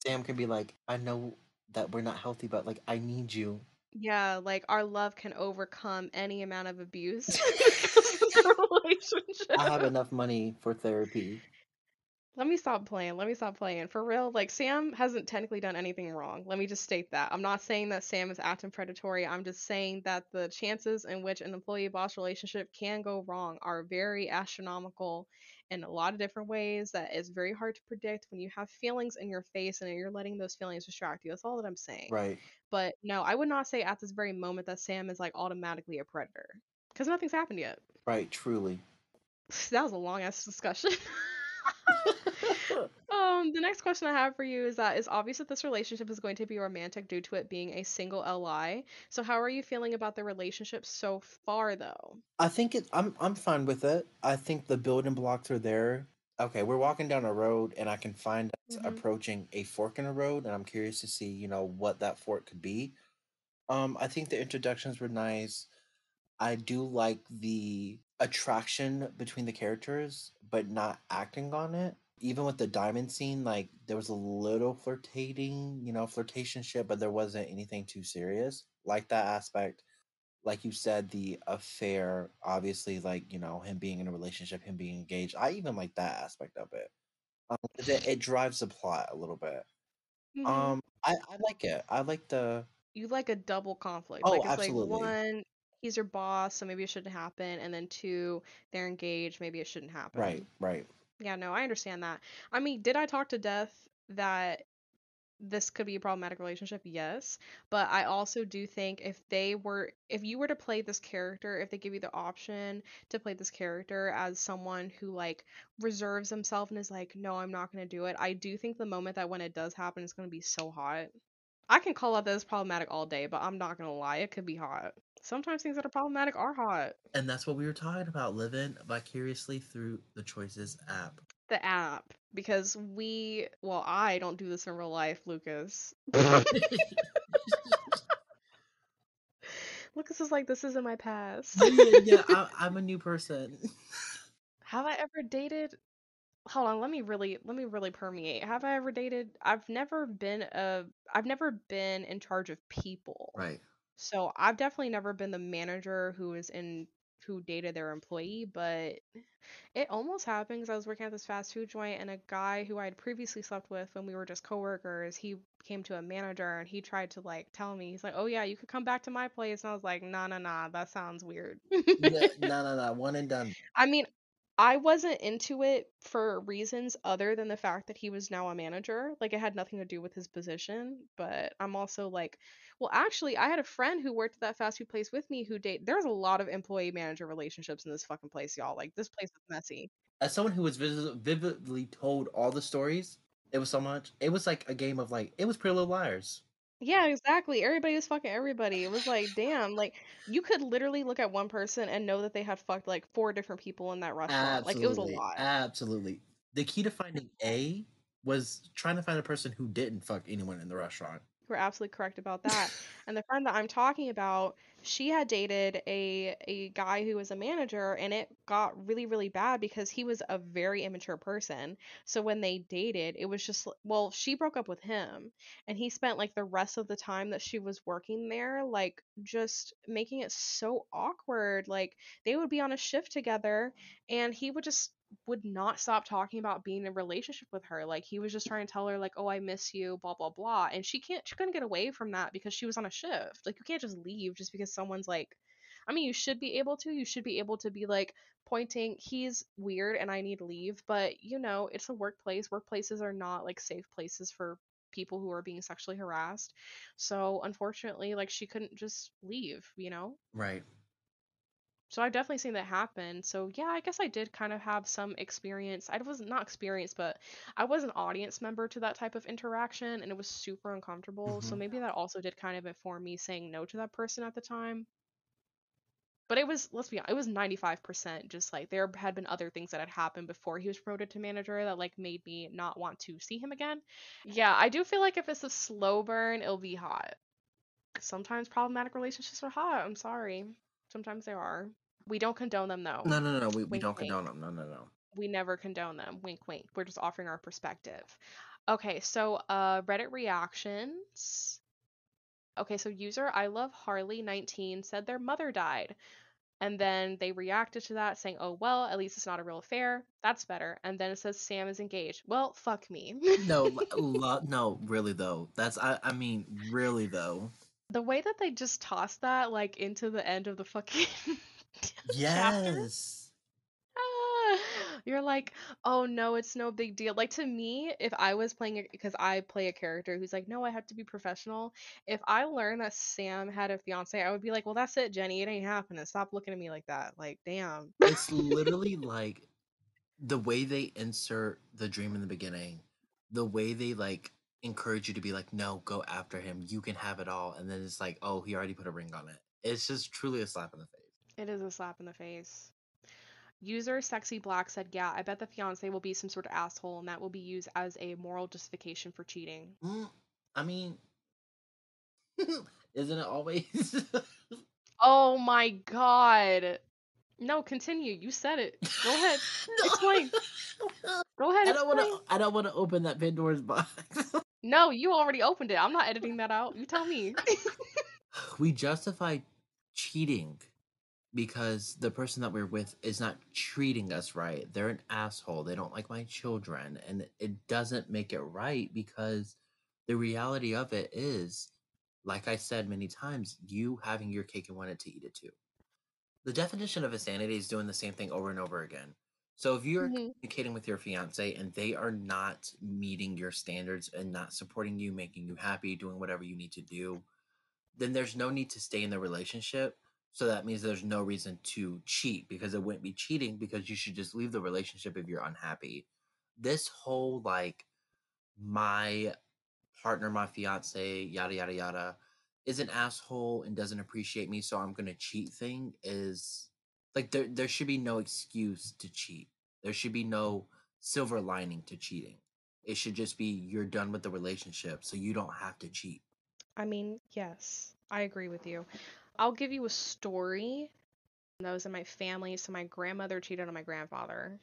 Sam can be like, I know that we're not healthy, but like I need you. Yeah, like our love can overcome any amount of abuse because of the relationship. I have enough money for therapy. Let me stop playing. Let me stop playing. For real, like Sam hasn't technically done anything wrong. Let me just state that. I'm not saying that Sam is acting predatory. I'm just saying that the chances in which an employee boss relationship can go wrong are very astronomical in a lot of different ways that is very hard to predict when you have feelings in your face and you're letting those feelings distract you. That's all that I'm saying. Right. But no, I would not say at this very moment that Sam is like automatically a predator because nothing's happened yet. Right. Truly. *laughs* That was a long ass discussion. *laughs* *laughs* um, the next question I have for you is that it's obvious that this relationship is going to be romantic due to it being a single LI. So how are you feeling about the relationship so far though? I think it I'm I'm fine with it. I think the building blocks are there. Okay, we're walking down a road and I can find us Mhm. approaching a fork in a road and I'm curious to see, you know, what that fork could be. Um I think the introductions were nice. I do like the attraction between the characters, but not acting on it. Even with the diamond scene, like there was a little flirtating, you know, flirtation shit, but there wasn't anything too serious. Like that aspect. Like you said, the affair, obviously, like, you know, him being in a relationship, him being engaged. I even like that aspect of it. Um, it, it drives the plot a little bit. Mhm. Um, I, I like it. I like the you like a double conflict. Oh, like it's absolutely. like one, he's your boss, so maybe it shouldn't happen, and then two, they're engaged, maybe it shouldn't happen. right, right. Yeah, no, I understand that. I mean, did I talk to Death that this could be a problematic relationship? Yes. But I also do think if they were if you were to play this character, if they give you the option to play this character as someone who like reserves himself and is like, "No, I'm not going to do it." I do think the moment that when it does happen it's going to be so hot. I can call out that it's problematic all day, but I'm not going to lie, it could be hot. Sometimes things that are problematic are hot. And that's what we were talking about, living vicariously through the Choices app. the app because we well i don't do this in real life lucas *laughs* lucas is like this is in my past yeah, yeah *laughs* I, I'm a new person. have i ever dated hold on let me really let me really permeate have i ever dated i've never been a i've never been in charge of people Right. So i've definitely never been the manager who is in who dated their employee but it almost happened because I was working at this fast food joint, and a guy who I had previously slept with when we were just coworkers, he came to a manager and he tried to like tell me, he's like, "Oh yeah, you could come back to my place," and I was like, "Nah, nah, nah, that sounds weird." Yeah, no, no, no. One and done. I mean, I wasn't into it for reasons other than the fact that he was now a manager. Like it had nothing to do with his position, but I'm also like, well, actually, I had a friend who worked at that fast food place with me who date. There's a lot of employee manager relationships in this fucking place, y'all. Like this place is messy. As someone who was vis- vividly told all the stories, it was so much. It was like a game of like it was Pretty Little Liars. Yeah, exactly. Everybody was fucking everybody. It was like, damn, like you could literally look at one person and know that they had fucked like four different people in that restaurant. Like it was a lot. absolutely. The key to finding *laughs* A was trying to find a person who didn't fuck anyone in the restaurant. You're absolutely correct about that. And the friend that I'm talking about, she had dated a a guy who was a manager and it got really really bad because he was a very immature person. So when they dated, it was just well, she broke up with him and he spent like the rest of the time that she was working there like just making it so awkward. Like they would be on a shift together and he would just would not stop talking about being in a relationship with her. Like he was just trying to tell her like, "Oh, I miss you," blah blah blah, and she can't she couldn't get away from that because she was on a shift. Like you can't just leave just because someone's like I mean, you should be able to. You should be able to be like pointing, "He's weird and I need to leave." But, you know, it's a workplace. Workplaces are not like safe places for people who are being sexually harassed. So, unfortunately, like she couldn't just leave, you know? Right. So I've definitely seen that happen. So yeah, I guess I did kind of have some experience. I was not experienced, but I was an audience member to that type of interaction and it was super uncomfortable. So Mhm. maybe that also did kind of inform me saying no to that person at the time. But it was, let's be honest, it was 95% just like there had been other things that had happened before he was promoted to manager that like made me not want to see him again. Yeah, I do feel like if it's a slow burn, it'll be hot. Sometimes problematic relationships are hot. I'm sorry. Sometimes they are. We don't condone them though. No, no, no. We, we don't wink. condone them. No, no, no. We never condone them. Wink, wink. We're just offering our perspective. Okay, so uh, Reddit reactions. Okay, so user I love Harley 19 said their mother died. And then they reacted to that saying, "Oh well, at least it's not a real affair. That's better." And then it says Sam is engaged. Well, fuck me. No, *laughs* lo- no, really though. That's I. I mean, really though. the way that they just tossed that like into the end of the fucking. *laughs* Yes. Ah, You're like, oh no, it's no big deal. Like to me, if I was playing it, because I play a character who's like, no, I have to be professional. If I learned that Sam had a fiance, I would be like, well, that's it, Jenny. It ain't happening. Stop looking at me like that. Like, damn. It's literally like the way they insert the dream in the beginning, the way they like encourage you to be like, no, go after him. You can have it all. And then it's like, oh, he already put a ring on it. It's just truly a slap in the face. It is a slap in the face. User Sexy Black said, Yeah, I bet the fiance will be some sort of asshole and that will be used as a moral justification for cheating. Mm, I mean, *laughs* isn't it always? *laughs* Oh my god. No, continue. You said it. Go ahead. *laughs* Explain. Go ahead. I don't want to. I don't want to open that Pandora's box. No, you already opened it. I'm not editing that out. You tell me. we justify cheating because the person that we're with is not treating us right. They're an asshole. They don't like my children. And it doesn't make it right because the reality of it is, like I said many times, you having your cake and wanting to eat it too. The definition of insanity is doing the same thing over and over again. So if you're Mhm. communicating with your fiance and they are not meeting your standards and not supporting you, making you happy, doing whatever you need to do, then there's no need to stay in the relationship. So that means there's no reason to cheat because it wouldn't be cheating because you should just leave the relationship if you're unhappy. This whole like my partner, my fiance, yada yada yada, is an asshole and doesn't appreciate me, so I'm gonna cheat thing is like there there should be no excuse to cheat. There should be no silver lining to cheating. It should just be you're done with the relationship, so you don't have to cheat. I mean, yes, I agree with you. I'll give you a story. That was in my family. So my grandmother cheated on my grandfather.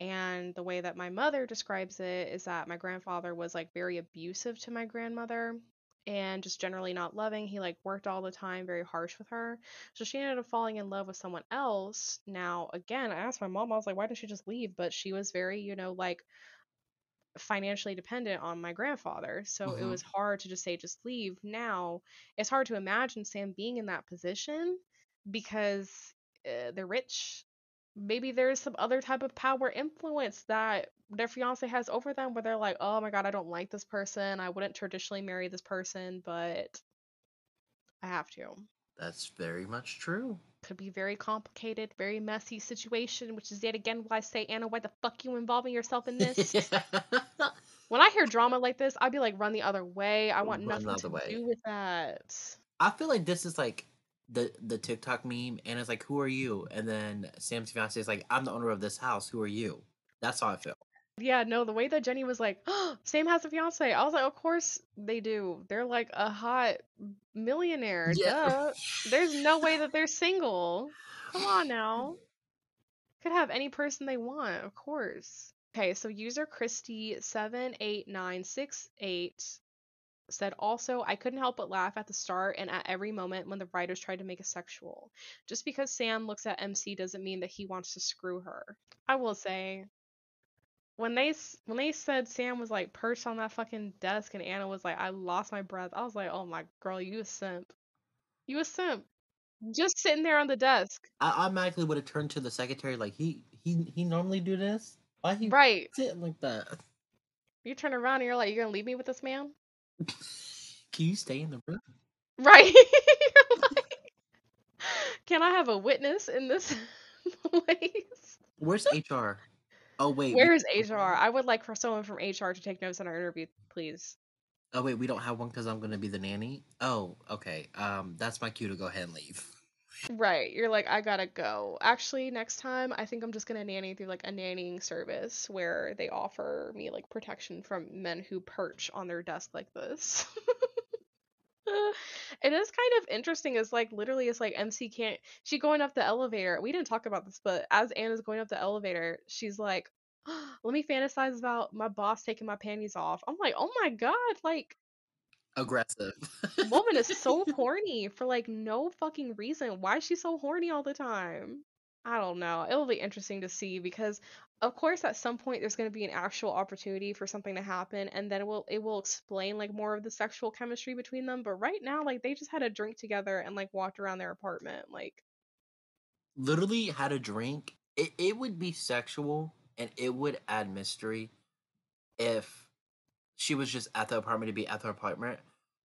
And the way that my mother describes it is that my grandfather was like very abusive to my grandmother and just generally not loving. He like worked all the time, very harsh with her. So she ended up falling in love with someone else. Now, again, I asked my mom, I was like, why didn't she just leave? But she was very, you know, like financially dependent on my grandfather. So it Mhm. was hard to just say, just leave. Now, it's hard to imagine Sam being in that position because uh, they're rich. Maybe there's some other type of power influence that their fiance has over them where they're like, oh my God, I don't like this person. I wouldn't traditionally marry this person, but I have to. That's very much true. Could be very complicated, very messy situation, which is yet again why I say, Anna, why the fuck you involving yourself in this? *laughs* When I hear drama like this, I'd be like, run the other way. I want Run nothing to way. do with that. I feel like this is like the the TikTok meme, and it's like, "Who are you?" And then Sam's fiance is like, "I'm the owner of this house. Who are you?" That's how I feel. Yeah, no, the way that Jenny was like, *gasps* oh, Sam has a fiance. I was like, of course they do. They're like a hot millionaire. Duh. There's no way that they're single. Come on now. Could have any person they want, of course. Okay, so user Christy78968 said also, I couldn't help but laugh at the start and at every moment when the writers tried to make it sexual. Just because Sam looks at MC doesn't mean that he wants to screw her. I will say, when they when they said Sam was like perched on that fucking desk and Anna was like, I lost my breath. I was like, oh my girl, you a simp. You a simp. Just sitting there on the desk. I automatically would have turned to the secretary like, "He he he normally do this. Why he Right. sitting like that? You turn around and you're like, you're gonna leave me with this man? *laughs* Can you stay in the room?" Right. *laughs* Like, Can I have a witness in this *laughs* place? Where's HR? Oh wait, Where is HR? I would like for someone from HR to take notes on our interview, please. oh wait, we don't have one because I'm gonna be the nanny. Oh, okay. Um, that's my cue to go ahead and leave. *laughs* Right. You're like, I gotta go. Actually, next time, I think I'm just gonna nanny through like a nannying service where they offer me like protection from men who perch on their desk like this. *laughs* *laughs* it is kind of interesting. It's like literally, it's like MC can't. She going up the elevator. We didn't talk about this, but as Anna's going up the elevator, she's like, *gasps* "Let me fantasize about my boss taking my panties off." I'm like, "Oh my god!" Like Aggressive. woman is so *laughs* horny for like no fucking reason. Why is she so horny all the time? I don't know. It'll be interesting to see because of course at some point there's going to be an actual opportunity for something to happen and then it will it will explain like more of the sexual chemistry between them, but right now like they just had a drink together and like walked around their apartment like Literally had a drink it, it would be sexual and it would add mystery if she was just at the apartment to be at the apartment.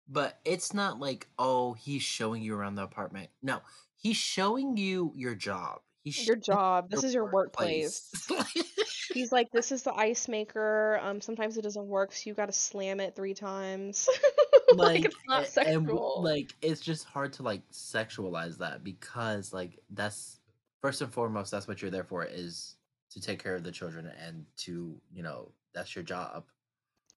But it's not like, oh, he's showing you around the apartment. No, he's showing you your job. Your job. This is your workplace. workplace. *laughs* He's like, this is the ice maker. Um, sometimes it doesn't work, so you got to slam it three times. *laughs* like, it's not a- and, sexual. like it's just hard to like sexualize that because like that's first and foremost that's what you're there for is to take care of the children and to you know that's your job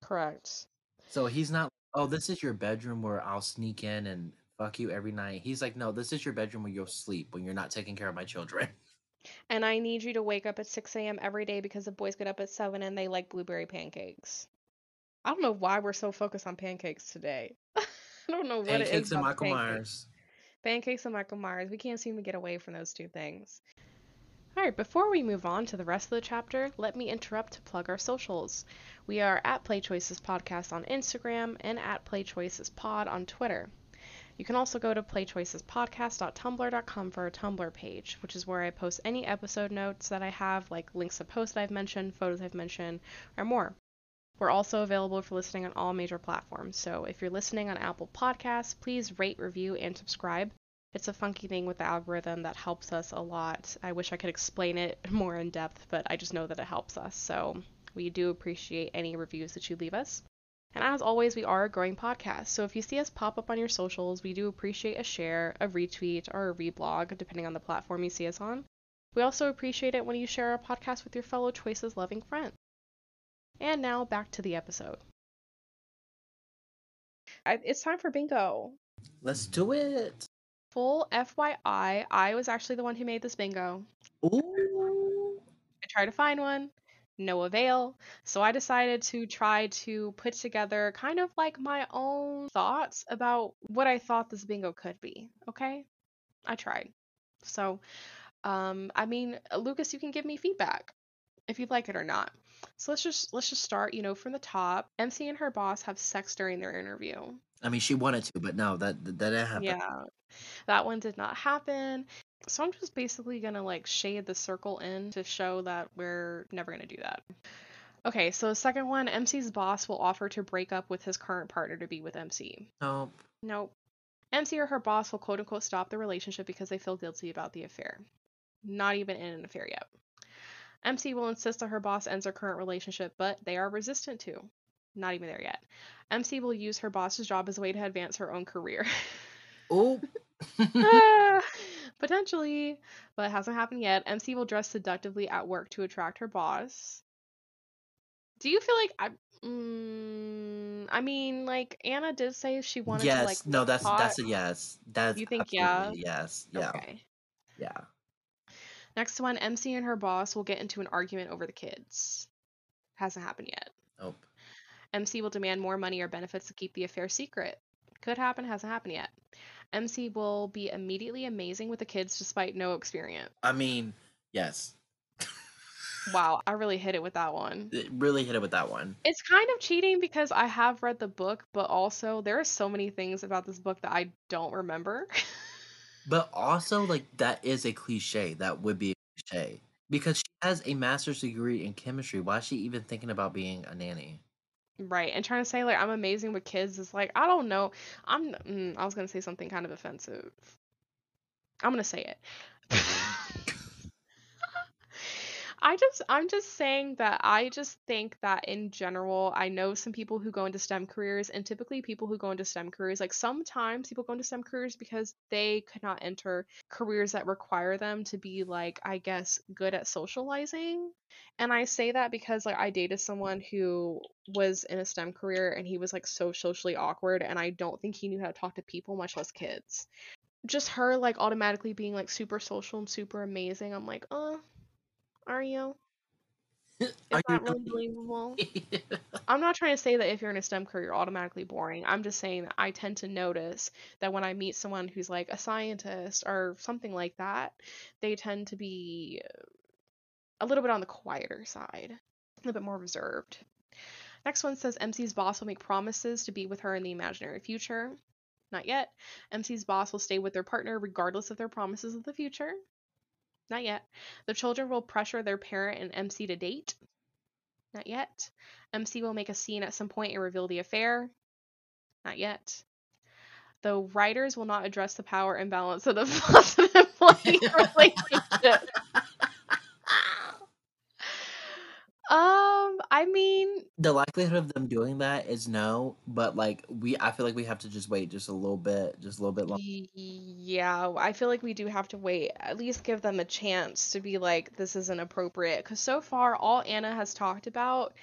Correct. so he's not oh this is your bedroom where i'll sneak in and fuck you every night he's like no this is your bedroom where you'll sleep when you're not taking care of my children *laughs* And I need you to wake up at 6 a.m. every day because the boys get up at 7 and they like blueberry pancakes. I don't know why we're so focused on pancakes today. *laughs* I don't know what it is. pancakes and michael pancakes. myers Pancakes and Michael Myers. We can't seem to get away from those two things. Alright, before we move on to the rest of the chapter, let me interrupt to plug our socials. We are at Play Choices Podcast on Instagram and at Play Choices Pod on Twitter. You can also go to playchoicespodcast.tumblr.com for our Tumblr page, which is where I post any episode notes that I have, like links to posts that I've mentioned, photos I've mentioned, or more. We're also available for listening on all major platforms, so if you're listening on Apple Podcasts, please rate, review, and subscribe. It's a funky thing with the algorithm that helps us a lot. I wish I could explain it *laughs* more in depth, but I just know that it helps us. So we do appreciate any reviews that you leave us. And as always, we are a growing podcast. So if you see us pop up on your socials, we do appreciate a share, a retweet, or a reblog, depending on the platform you see us on. We also appreciate it when you share our podcast with your fellow choices loving friends. And now back to the episode. I, it's time for bingo. let's do it Full FYI, I was actually the one who made this bingo. Ooh. I tried to find one, no avail. So I decided to try to put together kind of like my own thoughts about what I thought this bingo could be. Okay? I tried. So, um, I mean, Lucas, you can give me feedback if you'd like it or not. So let's just let's just start, you know, from the top. MC and her boss have sex during their interview. i mean she wanted to but no that that didn't happen Yeah. That one did not happen. So I'm just basically going to like shade the circle in to show that we're never going to do that. Okay, so the second one, MC's boss will offer to break up with his current partner to be with MC. nope Nope. MC or her boss will quote unquote stop the relationship because they feel guilty about the affair. Not even in an affair yet. MC will insist that her boss ends her current relationship, but they are resistant to. Not even there yet. MC will use her boss's job as a way to advance her own career. oh *laughs* Ah, Potentially, but it hasn't happened yet. MC will dress seductively at work to attract her boss. Do you feel like I? Mm, I mean, like Anna did say she wanted yes to like. Yes, no that's hot. that's a yes that's You think yeah? yes yeah Okay. yeah Next one, MC and her boss will get into an argument over the kids. Hasn't happened yet. nope MC will demand more money or benefits to keep the affair secret. Could happen, hasn't happened yet. MC will be immediately amazing with the kids despite no experience. i mean yes Wow, I really hit it with that one. it really hit it with that one It's kind of cheating because I have read the book, but also there are so many things about this book that I don't remember. *laughs* But also, like that is a cliche. That would be a cliche because she has a master's degree in chemistry. Why is she even thinking about being a nanny? Right, and trying to say like I'm amazing with kids is like I don't know. I'm mm, I was gonna say something kind of offensive. I'm gonna say it. *laughs* *laughs* I just I'm just saying that I just think that in general, I know some people who go into STEM careers and typically people who go into STEM careers, like sometimes people go into STEM careers because they could not enter careers that require them to be like, I guess, good at socializing. And I say that because like I dated someone who was in a STEM career and he was like so socially awkward and I don't think he knew how to talk to people, much less kids. Just her like automatically being like super social and super amazing. I'm like, uh, are you? *laughs* Is Are that really believable? *laughs* I'm not trying to say that if you're in a STEM career, you're automatically boring. I'm just saying that I tend to notice that when I meet someone who's like a scientist or something like that, they tend to be uh, a little bit on the quieter side, a little bit more reserved. Next one says MC's boss will make promises to be with her in the imaginary future. Not yet. MC's boss will stay with their partner regardless of their promises of the future. Not yet. The children will pressure their parent and MC to date. Not yet. MC will make a scene at some point and reveal the affair. Not yet. The writers will not address the power imbalance of the *laughs* positive employee *laughs* relationship. *laughs* Uh, Um, I mean, the likelihood of them doing that is no, but like we, I feel like we have to just wait just a little bit, just a little bit longer. yeah, I feel like we do have to wait. At least give them a chance to be like, this isn't appropriate. Because so far, all Anna has talked about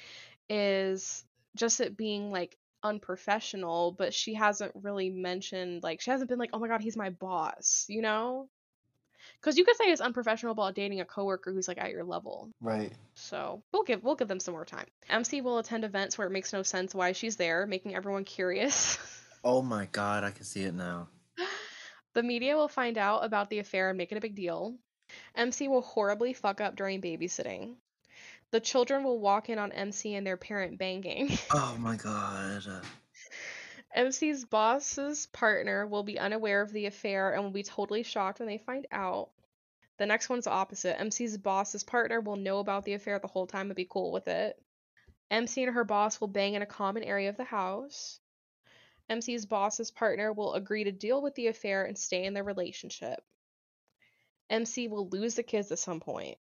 is just it being like unprofessional, but she hasn't really mentioned, like, she hasn't been like, oh my god, he's my boss, you know? Because you could say it's unprofessional about dating a coworker who's like at your level. Right. So we'll give we'll give them some more time. MC will attend events where it makes no sense why she's there, making everyone curious. *laughs* Oh my god, I can see it now. the media will find out about the affair and make it a big deal. MC will horribly fuck up during babysitting. The children will walk in on MC and their parent banging. *laughs* Oh my god. MC's boss's partner will be unaware of the affair and will be totally shocked when they find out. The next one's opposite. MC's boss's partner will know about the affair the whole time and be cool with it. MC and her boss will bang in a common area of the house. MC's boss's partner will agree to deal with the affair and stay in their relationship. MC will lose the kids at some point.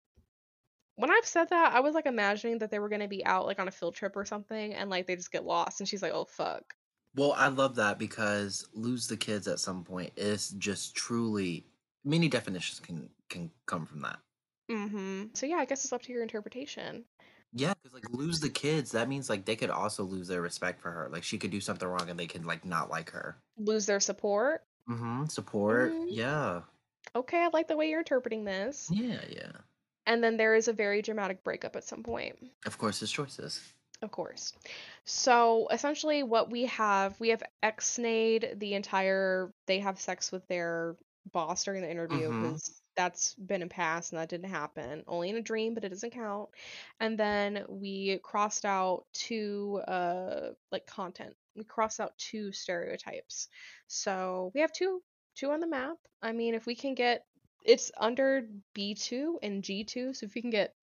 When I've said that, I was like imagining that they were going to be out like on a field trip or something and like they just get lost and she's like, "Oh fuck." Well, I love that because lose the kids at some point is just truly many definitions can can come from that. Mhm. So yeah, I guess it's up to your interpretation. Yeah, because like lose the kids, that means like they could also lose their respect for her. Like she could do something wrong and they could like not like her. Lose their support. Mm-hmm. Support. Mhm. Yeah. Okay, I like the way you're interpreting this. Yeah, yeah. And then there is a very dramatic breakup at some point. Of course, his choices. Of course. So essentially, what we have, we have ex-nayed the entire. They have sex with their boss during the interview because that's been in past and that didn't happen. Only in a dream, but it doesn't count. And then we crossed out two, uh, like content. We crossed out two stereotypes. So we have two, two on the map. I mean, if we can get, it's under B2 and G2. So if we can get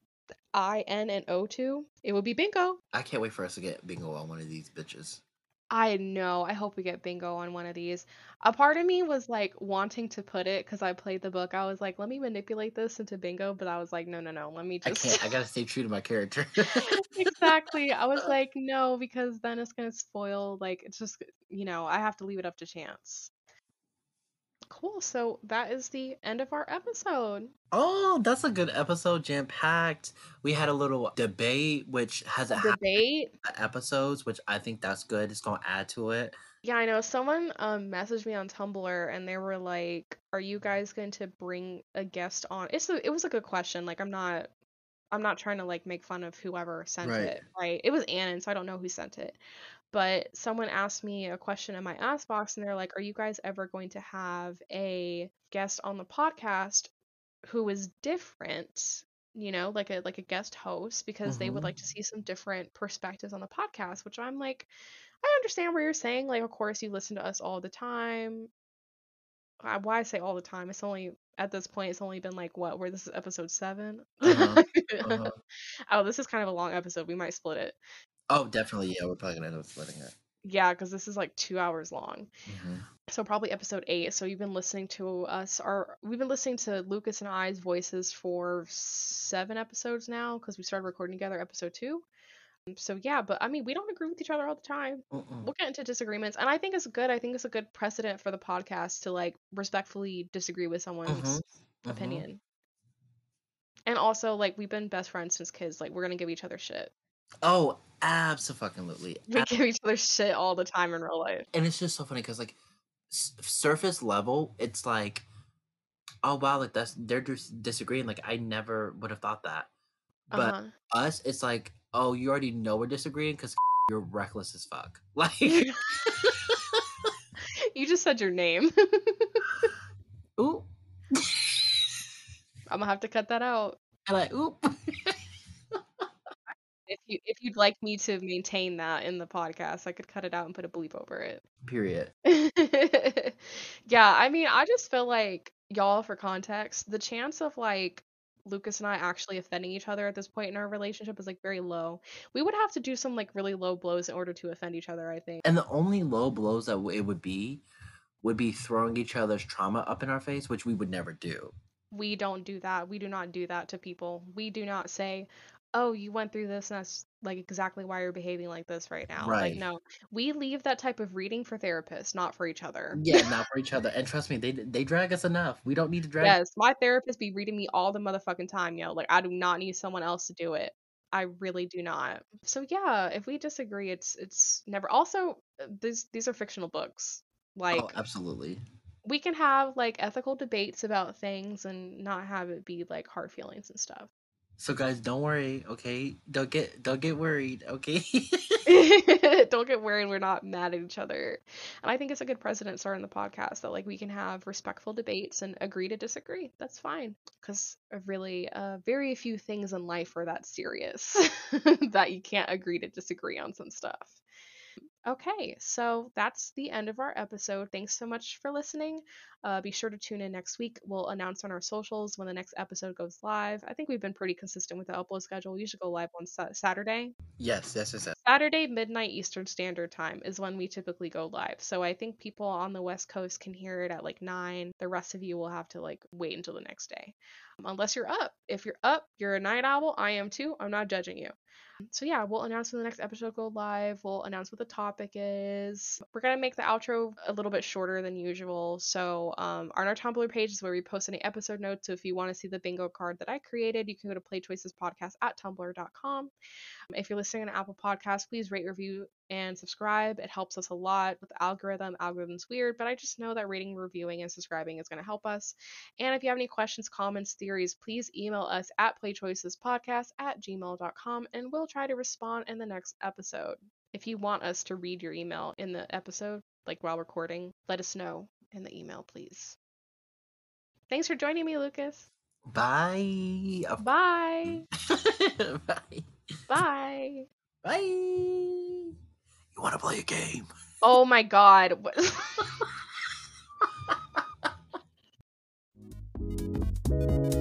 I, N, and O2, it would be bingo. I can't wait for us to get bingo on one of these bitches. I know. I hope we get bingo on one of these. A part of me was like wanting to put it because I played the book. I was like, let me manipulate this into bingo, but I was like, no, no, no. Let me just. I can't. I gotta stay true to my character. *laughs* exactly. I was like, no, because then it's gonna spoil. Like, it's just, you know, I have to leave it up to chance. Cool. So that is the end of our episode. oh, that's a good episode, jam packed. We had a little debate, which hasn't happened Debate. episodes, which I think that's good. It's gonna add to it. Yeah, I know. Someone um messaged me on Tumblr and they were like, "Are you guys going to bring a guest on?" It's a, it was a good question. Like I'm not I'm not trying to like make fun of whoever sent Right. it, right? It was anon, so I don't know who sent it. But someone asked me a question in my ask box and they're like, "Are you guys ever going to have a guest on the podcast who is different?" You know, like a like a guest host because they would Mhm. like to see some different perspectives on the podcast, which I'm like I understand what you're saying. Like, of course, you listen to us all the time. Uh, Why I say all the time? It's only at this point. It's only been like what? Where this is episode 7 Uh-huh, uh-huh. *laughs* oh, this is kind of a long episode. We might split it. Oh, definitely. Yeah, we're probably gonna end up splitting it. Yeah, because this is like two hours long. Mhm. So probably episode eight. So you've been listening to us. Our we've been listening to Lucas and I's voices for seven episodes now because we started recording together episode two. So yeah, but I mean, we don't agree with each other all the time. Mm-mm. we'll get into disagreements and i think it's good i think it's a good precedent for the podcast to like respectfully disagree with someone's Mhm, mhm. opinion and also like we've been best friends since kids like we're gonna give each other shit Oh, absolutely. *laughs* we give each other shit all the time in real life. And it's just so funny because like s- surface level it's like oh wow like that's they're just disagreeing like i never would have thought that. But uh-huh. us it's like oh you already know we're disagreeing because *laughs* you're reckless as fuck. *laughs* Like you just said your name. Ooh i'm gonna have to cut that out. And like oop if you if you'd like me to maintain that in the podcast i could cut it out and put a bleep over it period *laughs* yeah, I mean, I just feel like y'all for context, the chance of like Lucas and I actually offending each other at this point in our relationship is like very low. We would have to do some like really low blows in order to offend each other, I think. And the only low blows that it would be would be throwing each other's trauma up in our face, which we would never do. We don't do that. We do not do that to people. We do not say, "Oh, you went through this and that's like exactly why you're behaving like this right now." Like Right. no. We leave that type of reading for therapists, not for each other. Yeah, not for each other. And trust me, they they drag us enough. We don't need to drag. Yes, my therapist be reading me all the motherfucking time, yo. Like I do not need someone else to do it. I really do not. So yeah, if we disagree, it's it's never. Also, uh, these these are fictional books. Like oh, absolutely. we can have like ethical debates about things and not have it be like hard feelings and stuff. So guys, don't worry. Okay, don't get don't get worried. Okay. *laughs* Don't get worried, we're not mad at each other. And I think it's a good precedent starting the podcast that like we can have respectful debates and agree to disagree. That's fine. Because really, uh, very few things in life are that serious *laughs* that you can't agree to disagree on some stuff. Okay, so that's the end of our episode. Thanks so much for listening. Uh, be sure to tune in next week. We'll announce on our socials when the next episode goes live. I think we've been pretty consistent with the upload schedule. We usually go live on Sa- Saturday. yes, yes, yes, yes. Saturday midnight Eastern Standard Time is when we typically go live. So I think people on the West Coast can hear it at like 9. The rest of you will have to like wait until the next day. Um, unless you're up. If you're up, you're a night owl. I am too. I'm not judging you. So yeah, we'll announce when the next episode go live. We'll announce what the topic is. We're gonna make the outro a little bit shorter than usual. So um, on our Tumblr page is where we post any episode notes. So if you want to see the bingo card that I created, you can go to playchoicespodcast at tumblr.com. If you're listening on Apple Podcasts, please rate, review, and subscribe. It helps us a lot with the algorithm. Algorithm's weird, but I just know that rating, reviewing, and subscribing is going to help us. And if you have any questions, comments, theories, please email us at playchoicespodcast at gmail.com and we'll try to respond in the next episode. If you want us to read your email in the episode, like while recording, let us know in the email, please. Thanks for joining me, Lucas. Bye. *laughs* Bye. Bye. Bye. Bye. You want to play a game? Oh my god. *laughs* *laughs*